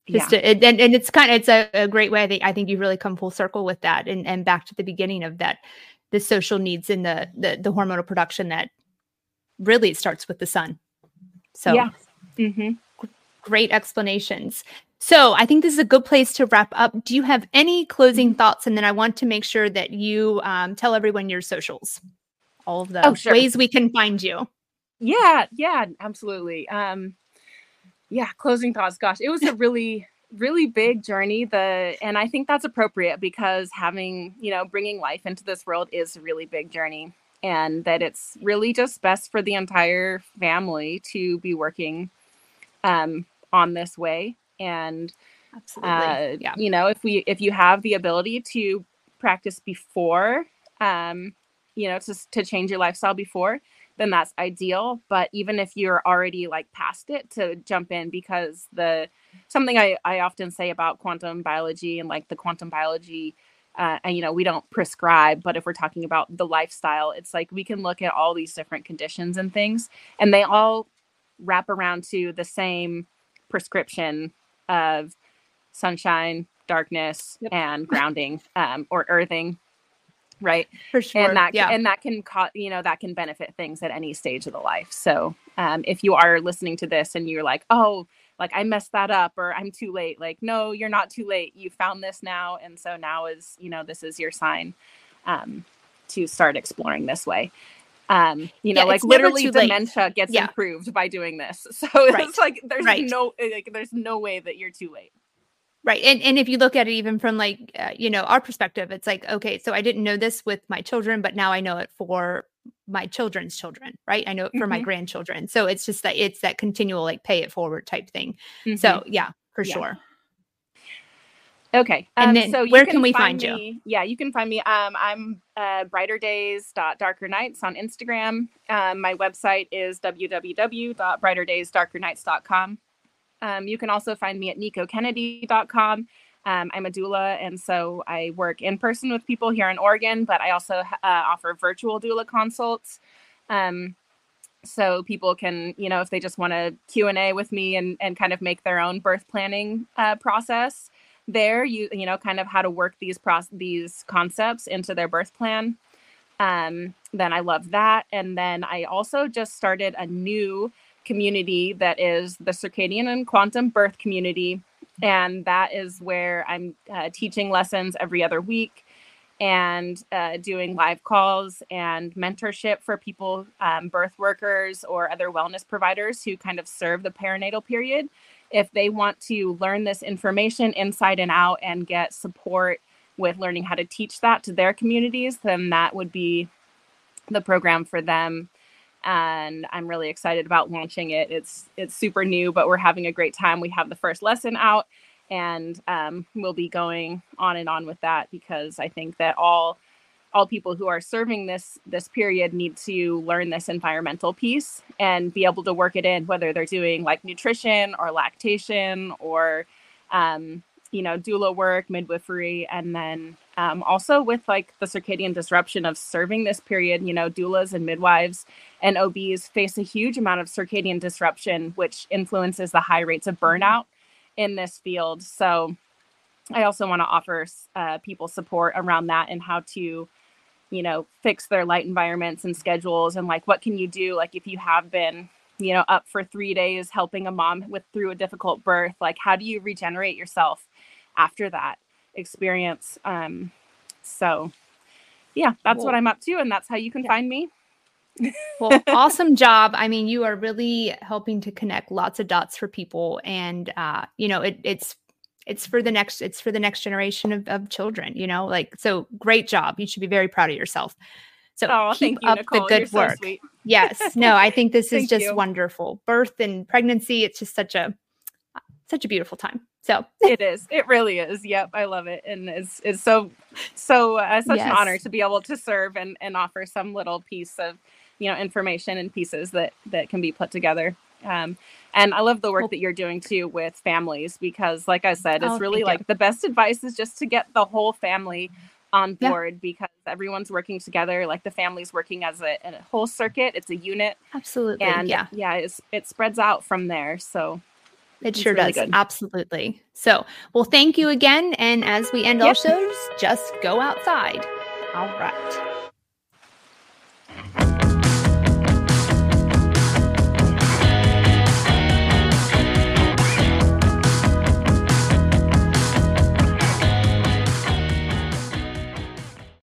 yeah to, and, and and it's kind of it's a, a great way. I think I think you've really come full circle with that, and and back to the beginning of that, the social needs and the the, the hormonal production that really it starts with the sun. So yeah Mm-hmm. great explanations. So I think this is a good place to wrap up. Do you have any closing thoughts? And then I want to make sure that you um, tell everyone your socials, all of the Oh, sure. ways we can find you. yeah yeah absolutely um yeah closing thoughts gosh it was a really really big journey the and i think that's appropriate because having you know bringing life into this world is a really big journey and that it's really just best for the entire family to be working um on this way and Absolutely. uh, yeah. you know if we if you have the ability to practice before um you know to, to change your lifestyle before then that's ideal but even if you're already like past it to jump in because the something i i often say about quantum biology and like the quantum biology uh, and you know we don't prescribe but if we're talking about the lifestyle it's like we can look at all these different conditions and things and they all wrap around to the same prescription of sunshine darkness Yep. and grounding um, or earthing right for sure. and that yeah. and that can cause you know that can benefit things at any stage of the life so um, if you are listening to this and you're like oh like i messed that up or i'm too late like no you're not too late you found this now and so now is you know this is your sign um, to start exploring this way um you know Yeah, like literally too late. dementia gets Yeah. improved by doing this so Right. it's like there's Right. no like there's no way that you're too late Right. And and if you look at it even from like uh, you know, our perspective, it's like, okay, so I didn't know this with my children, but now I know it for my children's children, right? I know it for my Mhm. grandchildren. So it's just that it's that continual like pay it forward type thing. Mhm. So yeah, for Yeah. sure. Okay. And Um, then so where can we find you? me- Yeah, you can find me. Um, I'm uh, brighter days darker nights on Instagram. Um, my website is www.brighterdaysdarkernights.com. Um, you can also find me at nikkokennedy.com. Um, I'm a doula, and so I work in person with people here in Oregon, but I also uh, offer virtual doula consults. Um, so people can, you know, if they just want to Q and A with me and and kind of make their own birth planning uh, process, there you you know kind of how to work these process these concepts into their birth plan um then i love that and then i also just started a new community that is the circadian and quantum birth community. And that is where i'm uh, teaching lessons every other week and uh, doing live calls and mentorship for people um, birth workers or other wellness providers who kind of serve the perinatal period. If they want to learn this information inside and out and get support with learning how to teach that to their communities, then that would be the program for them. And I'm really excited about launching it. It's it's super new, but we're having a great time. We have the first lesson out, and um, we'll be going on and on with that because I think that all all people who are serving this this period need to learn this environmental piece and be able to work it in whether they're doing like nutrition or lactation or um, you know doula work midwifery and then um, also with like the circadian disruption of serving this period you know doulas and midwives and obs face a huge amount of circadian disruption which influences the high rates of burnout in this field. So i also want to offer uh, people support around that and how to you know fix their light environments and schedules and like what can you do like if you have been you know up for three days helping a mom with through a difficult birth like how do you regenerate yourself after that experience um so yeah that's well, what i'm up to and that's how you can yeah. find me. Well awesome job. I mean you are really helping to connect lots of dots for people and uh you know it, it's it's for the next it's for the next generation of, of children you know like so great job. You should be very proud of yourself. So oh, keep you, up Nicole. the good You're work. so yes. No i think this is just you. wonderful. Birth and pregnancy it's just such a such a beautiful time so it is it really is yep i love it and it's it's so so uh, such yes. an honor to be able to serve and and offer some little piece of you know information and pieces that that can be put together um, and I love the work that you're doing too with families because, like I said, it's oh, really like you. the best advice is just to get the whole family on board yeah. because everyone's working together. Like the family's working as a, a, whole circuit, it's a unit. Absolutely. And yeah, yeah, it spreads out from there. So it sure really does. Good. Absolutely. So, well, thank you again. And as we end yep. our shows, just go outside. All right.